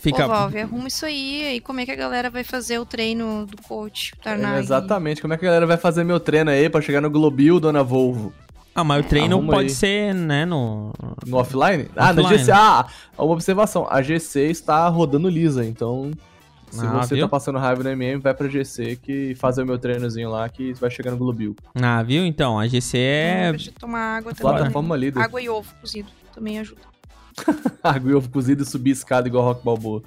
Fica... Ô, Valve, arruma isso aí. E como é que a galera vai fazer o treino do coach É, exatamente. Como é que a galera vai fazer meu treino aí pra chegar no Globil, dona Volvo? Ah, mas o treino Arruma pode aí. ser, né, no... No offline? Ah, na GC. Ah, uma observação. A GC está rodando lisa, então... Se ah, você viu? tá passando raiva no MM, vai pra GC que fazer o meu treinozinho lá que vai chegar no Globil. Ah, viu? Então, a GC é... Deixa eu tomar água também. Plataforma líder. Água e ovo cozido também ajuda. Água e ovo cozido e subir escada igual Rock Balboa.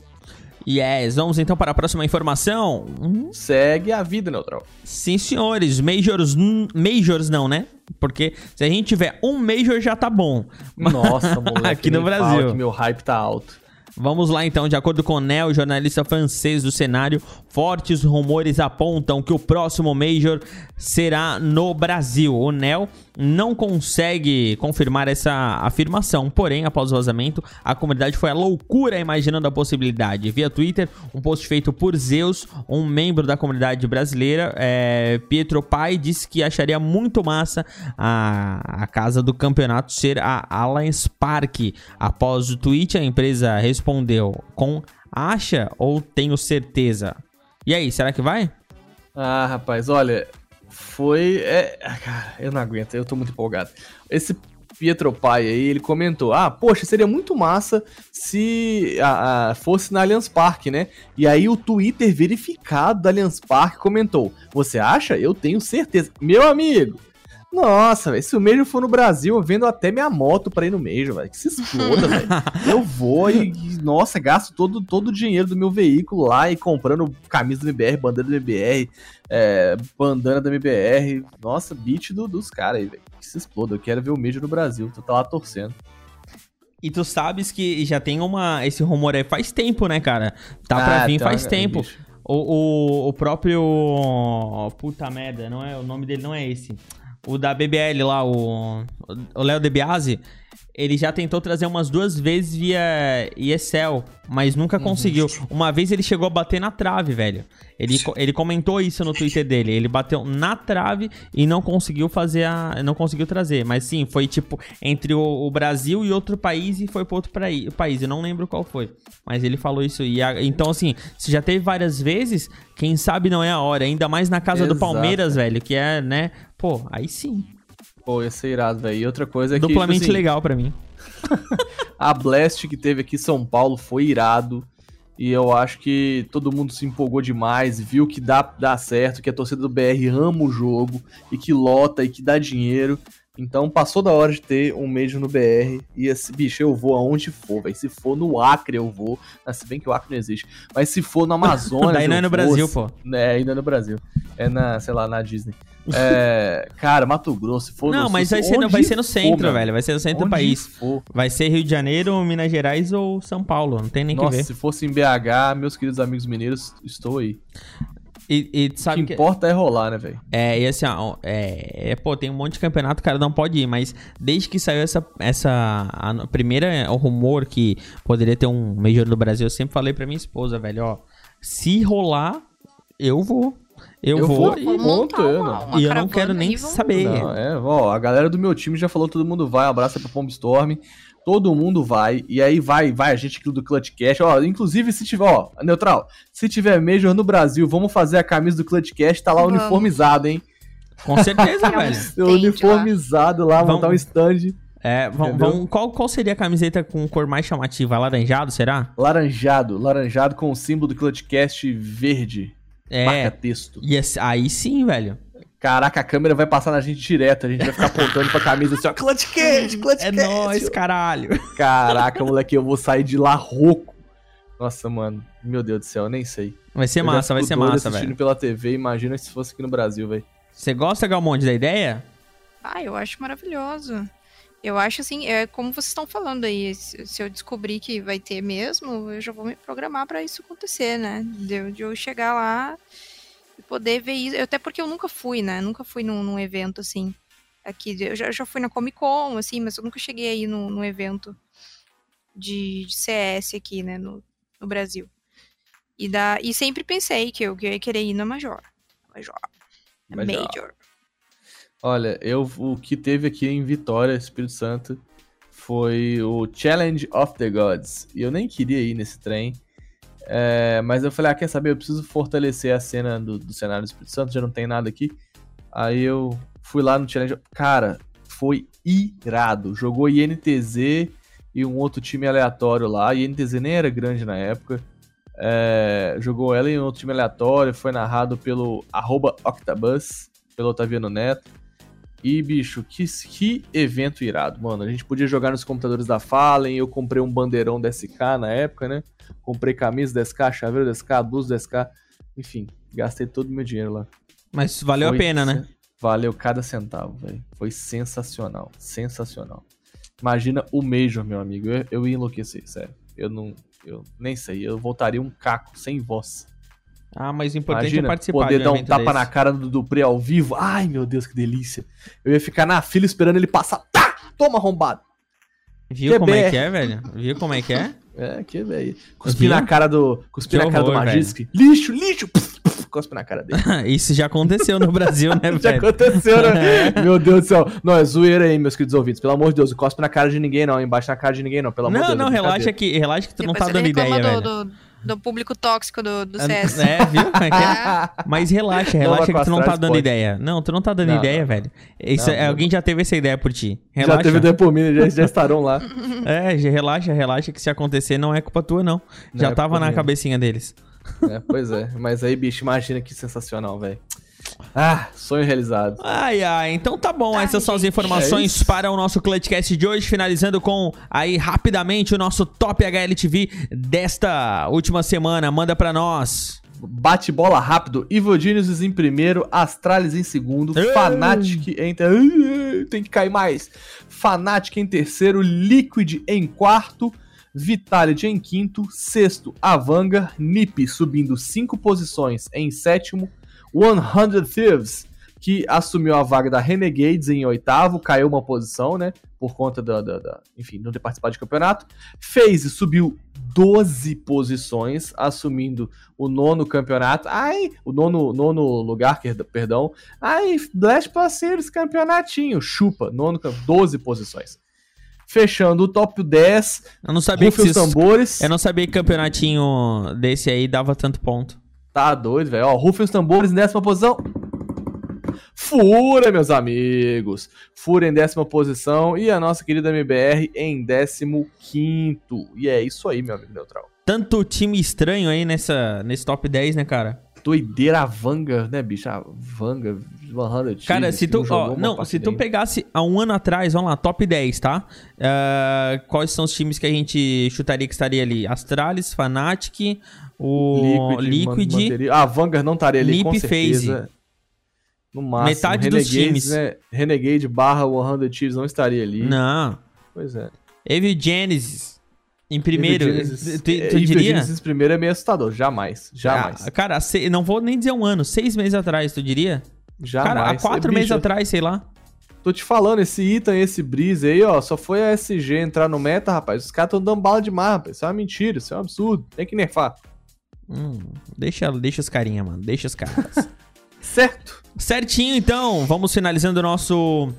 Yes, vamos então para a próxima informação. Segue a vida, Neutral. Sim, senhores. Majors, majors não, né? Porque se a gente tiver um Major já tá bom. Nossa, moleque. Aqui no Brasil. meu hype tá alto. Vamos lá então, de acordo com o Nel, jornalista francês do cenário, fortes rumores apontam que o próximo Major será no Brasil. O Nel não consegue confirmar essa afirmação, porém, após o vazamento, a comunidade foi a loucura imaginando a possibilidade. Via Twitter, um post feito por Zeus, um membro da comunidade brasileira, é, Pietro Pai, disse que acharia muito massa a, a casa do campeonato ser a Allianz Park. Após o tweet, a empresa respondeu com acha ou tenho certeza. E aí, será que vai? Ah, rapaz, olha, foi. É, ah, cara, eu não aguento, eu tô muito empolgado. Esse Pietro Pai aí, ele comentou: Ah, poxa, seria muito massa se a, a, fosse na Allianz Parque, né? E aí o Twitter verificado da Allianz Parque comentou: Você acha? Eu tenho certeza. Meu amigo, nossa, véio, se o Major for no Brasil, eu vendo até minha moto pra ir no Major, velho. Que se exploda, velho. Eu vou e, nossa, gasto todo, todo o dinheiro do meu veículo lá e comprando camisa do MBR, bandeira do MBR, é, bandana da MBR. Nossa, beat do, dos caras aí, velho. Que se exploda. Eu quero ver o Major no Brasil. Tu tá lá torcendo. E tu sabes que já tem uma. Esse rumor aí faz tempo, né, cara? Tá ah, pra vir tá, faz tempo. O, o, o próprio. Puta merda, não é, o nome dele não é esse o da BBL lá, o Léo DeBiase, ele já tentou trazer umas duas vezes via ESL, mas nunca uhum. conseguiu. Uma vez ele chegou a bater na trave, velho. Ele, ele comentou isso no Twitter dele. Ele bateu na trave e não conseguiu fazer a. Não conseguiu trazer. Mas sim, foi tipo entre o, o Brasil e outro país e foi para outro país. Eu não lembro qual foi. Mas ele falou isso. E a, então, assim, se já teve várias vezes, quem sabe não é a hora. Ainda mais na casa Exato. do Palmeiras, velho, que é, né? Pô, aí sim. Pô, ia ser irado, velho. E outra coisa é que. Duplamente tipo assim, legal para mim. a Blast que teve aqui em São Paulo foi irado. E eu acho que todo mundo se empolgou demais, viu que dá, dá certo, que a torcida do BR ama o jogo e que lota e que dá dinheiro. Então passou da hora de ter um Major no BR. E esse bicho, eu vou aonde for, velho. Se for no Acre, eu vou. Ah, se bem que o Acre não existe. Mas se for no Amazonas. Daí não é no Brasil, pô. É, ainda é no Brasil. É na, sei lá, na Disney. É, cara, Mato Grosso, se for Não, mas vai ser, no, vai ser no centro, for, velho. Vai ser no centro do país. For. Vai ser Rio de Janeiro, Minas Gerais ou São Paulo. Não tem nem Nossa, que ver. Se fosse em BH, meus queridos amigos mineiros, estou aí. E, e sabe o que, que importa é rolar, né, velho? É, e assim, ó, é, é, pô, tem um monte de campeonato, o cara não pode ir, mas desde que saiu essa, essa a primeira, o rumor que poderia ter um Major do Brasil, eu sempre falei pra minha esposa, velho, ó, se rolar, eu vou. Eu, eu vou, vou e não. E eu não quero nem saber. Não, é, ó, a galera do meu time já falou, todo mundo vai, abraça pra Pombo Storm. Todo mundo vai, e aí vai, vai a gente aqui do Clutchcast. Ó, inclusive, se tiver, ó, neutral, se tiver Major no Brasil, vamos fazer a camisa do Clutchcast, tá lá vamos. uniformizado, hein? Com certeza, velho. uniformizado lá, vamos, montar um stand. É, vamos, vamos, qual, qual seria a camiseta com cor mais chamativa? Laranjado, será? Laranjado, laranjado com o símbolo do Clutchcast verde. É. Marca texto. Yes, aí sim, velho. Caraca, a câmera vai passar na gente direto, a gente vai ficar apontando pra camisa assim, ó, Clutch Cat, Clutch É nóis, caralho. Caraca, moleque, eu vou sair de lá rouco. Nossa, mano, meu Deus do céu, eu nem sei. Vai ser eu massa, vai ser massa, velho. assistindo pela TV, imagina se fosse aqui no Brasil, velho. Você gosta, Galmonte, da ideia? Ah, eu acho maravilhoso. Eu acho assim, é como vocês estão falando aí, se eu descobrir que vai ter mesmo, eu já vou me programar para isso acontecer, né? De, de eu chegar lá e poder ver isso. Até porque eu nunca fui, né? Nunca fui num, num evento assim. Aqui, eu já, já, fui na Comic Con, assim, mas eu nunca cheguei aí num, num evento de, de, CS aqui, né, no, no Brasil. E, da, e sempre pensei que eu, que eu ia querer ir na Major. Major. Major. Major. Olha, eu, o que teve aqui em Vitória, Espírito Santo, foi o Challenge of the Gods. E eu nem queria ir nesse trem. É, mas eu falei, ah, quer saber? Eu preciso fortalecer a cena do, do cenário do Espírito Santo, já não tem nada aqui. Aí eu fui lá no challenge. Cara, foi irado. Jogou INTZ e um outro time aleatório lá. INTZ nem era grande na época. É, jogou ela em outro time aleatório. Foi narrado pelo Octabus, pelo Otaviano Neto. E, bicho, que, que evento irado, mano. A gente podia jogar nos computadores da Fallen. Eu comprei um bandeirão da SK na época, né? Comprei camisa da SK, chaveiro da SK, blusa da SK. Enfim, gastei todo o meu dinheiro lá. Mas valeu Foi a pena, né? Valeu cada centavo, velho. Foi sensacional. Sensacional. Imagina o Major, meu amigo. Eu, eu ia enlouquecer, sério. Eu não. Eu nem sei. Eu voltaria um caco sem voz. Ah, mas o importante é Imagina, é participar poder de dar um tapa desse. na cara do Dupré ao vivo. Ai, meu Deus, que delícia. Eu ia ficar na fila esperando ele passar. Tá! Toma, arrombado. Viu que como é que é, velho? Viu como é que é? É, que velho. Cuspir na cara do. Cuspir na cara do Magisk. Lixo, lixo! Puf, cospe na cara dele. Isso já aconteceu no Brasil, né, velho? já aconteceu, né? Meu Deus do céu. Não, é zoeira aí, meus queridos ouvintes. Pelo amor de Deus, não cospe na cara de ninguém, não. Embaixo na cara de ninguém, não. Pelo amor de Deus. Não, não, relaxa que, relaxa que tu Depois não tá dando ideia, do, velho. Do do público tóxico do, do CS. É, viu? É é? Mas relaxa, relaxa que tu não tá dando pode. ideia. Não, tu não tá dando não, ideia, não. velho. Isso, não, alguém já teve essa ideia por ti. Relaxa. Já teve ideia por mim, já, já estarão lá. É, relaxa, relaxa que se acontecer não é culpa tua, não. já é tava na minha. cabecinha deles. É, pois é. Mas aí, bicho, imagina que sensacional, velho. Ah, sonho realizado. Ai, ai, então tá bom. Ai, Essas são as informações é para o nosso Clutchcast de hoje. Finalizando com aí rapidamente o nosso Top HLTV desta última semana. Manda pra nós. Bate bola rápido. Ivo Genius em primeiro, Astralis em segundo, Ei. Fnatic em ter... tem que cair mais. Fnatic em terceiro, Liquid em quarto, Vitality em quinto, sexto Avanga, Nip subindo cinco posições em sétimo, 100 Thieves, que assumiu a vaga da Renegades em oitavo, caiu uma posição, né? Por conta da, da, da enfim, não ter participado de campeonato. FaZe subiu 12 posições, assumindo o nono campeonato. Ai, o nono, nono lugar, perdão. Ai, Blast parceiros, campeonatinho. Chupa, nono, 12 posições. Fechando o top 10. Eu não sabia que os tambores. Eu não sabia que campeonatinho desse aí dava tanto ponto. Tá doido, velho. Ó, rufem os tambores em décima posição. Fura, meus amigos. Fura em décima posição. E a nossa querida MBR em décimo quinto. E é isso aí, meu amigo Neutral. Tanto time estranho aí nessa, nesse top 10, né, cara? doideira a Vanga, né, bicho? A Vanga, 100 Cara, se tu, ó, não, se tu pegasse há um ano atrás, vamos lá, top 10, tá? Uh, quais são os times que a gente chutaria que estaria ali? Astralis, Fnatic, o Liquid... Liquid ah, a Vanguard não estaria ali, Nip com certeza. Phase. No máximo. Metade Renegade, dos times. Né? Renegade barra 100 Chiefs não estaria ali. Não. Pois é. Evil Genesis. Em primeiro, Genesis, tu, tu é, diria? Genesis primeiro é meio assustador, jamais, jamais. Ah, cara, não vou nem dizer um ano, seis meses atrás, tu diria? Jamais. Cara, há quatro é, meses atrás, sei lá. Tô te falando, esse Ethan, esse Breeze aí, ó, só foi a SG entrar no meta, rapaz. Os caras tão dando bala demais, rapaz. Isso é uma mentira, isso é um absurdo. Tem que nerfar. Hum, deixa, deixa os carinha, mano. Deixa os caras. certo. Certinho, então. Vamos finalizando o nosso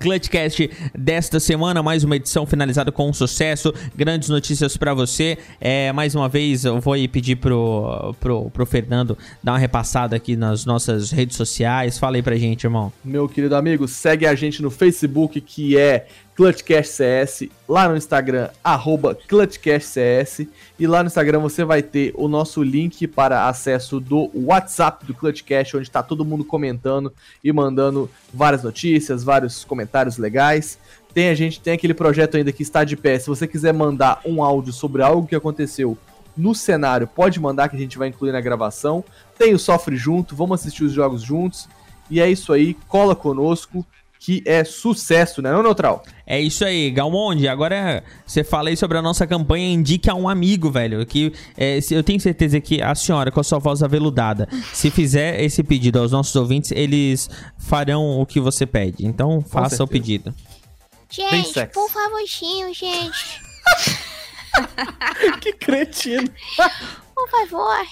Clutchcast desta semana, mais uma edição finalizada com um sucesso, grandes notícias para você. É, mais uma vez eu vou pedir pro, pro, pro Fernando dar uma repassada aqui nas nossas redes sociais. Fala aí pra gente, irmão. Meu querido amigo, segue a gente no Facebook que é ClutchCastCS, lá no Instagram, arroba ClutchCastCS, e lá no Instagram você vai ter o nosso link para acesso do WhatsApp do ClutchCast, onde está todo mundo comentando e mandando várias notícias, vários comentários legais. Tem a gente tem aquele projeto ainda que está de pé. Se você quiser mandar um áudio sobre algo que aconteceu no cenário, pode mandar que a gente vai incluir na gravação. Tem o Sofre Junto, vamos assistir os jogos juntos. E é isso aí, cola conosco que é sucesso, né, não, Neutral? É isso aí, Galmonde. Agora você fala aí sobre a nossa campanha Indique a um amigo, velho. Que é, eu tenho certeza que a senhora, com a sua voz aveludada, se fizer esse pedido aos nossos ouvintes, eles farão o que você pede. Então, faça o pedido. Gente, por favorzinho, gente. que cretino. por favor.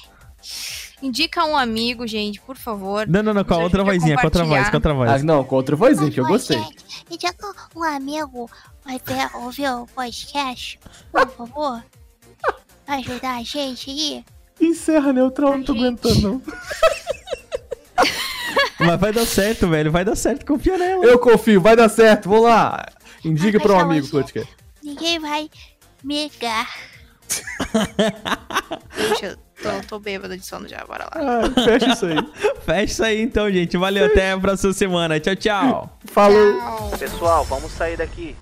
Indica um amigo, gente, por favor. Não, não, não, com a outra vozinha, com outra voz, com outra voz. Ah, não, com outra vozinha, que eu gostei. Gente, indica um amigo vai ter, ouvir o podcast, por favor. Vai ajudar a gente aí. Encerra, neutral, não tô aguentando, não. Mas vai dar certo, velho. Vai dar certo, confia nela. Eu confio, vai dar certo. Vamos lá. Indica para um amigo, podcast. Ninguém vai me ligar. Deixa eu Tô, tô bêbada de sono já, bora lá. Ah, fecha isso aí. fecha isso aí então, gente. Valeu, até a próxima semana. Tchau, tchau. Falou. Tchau. Pessoal, vamos sair daqui.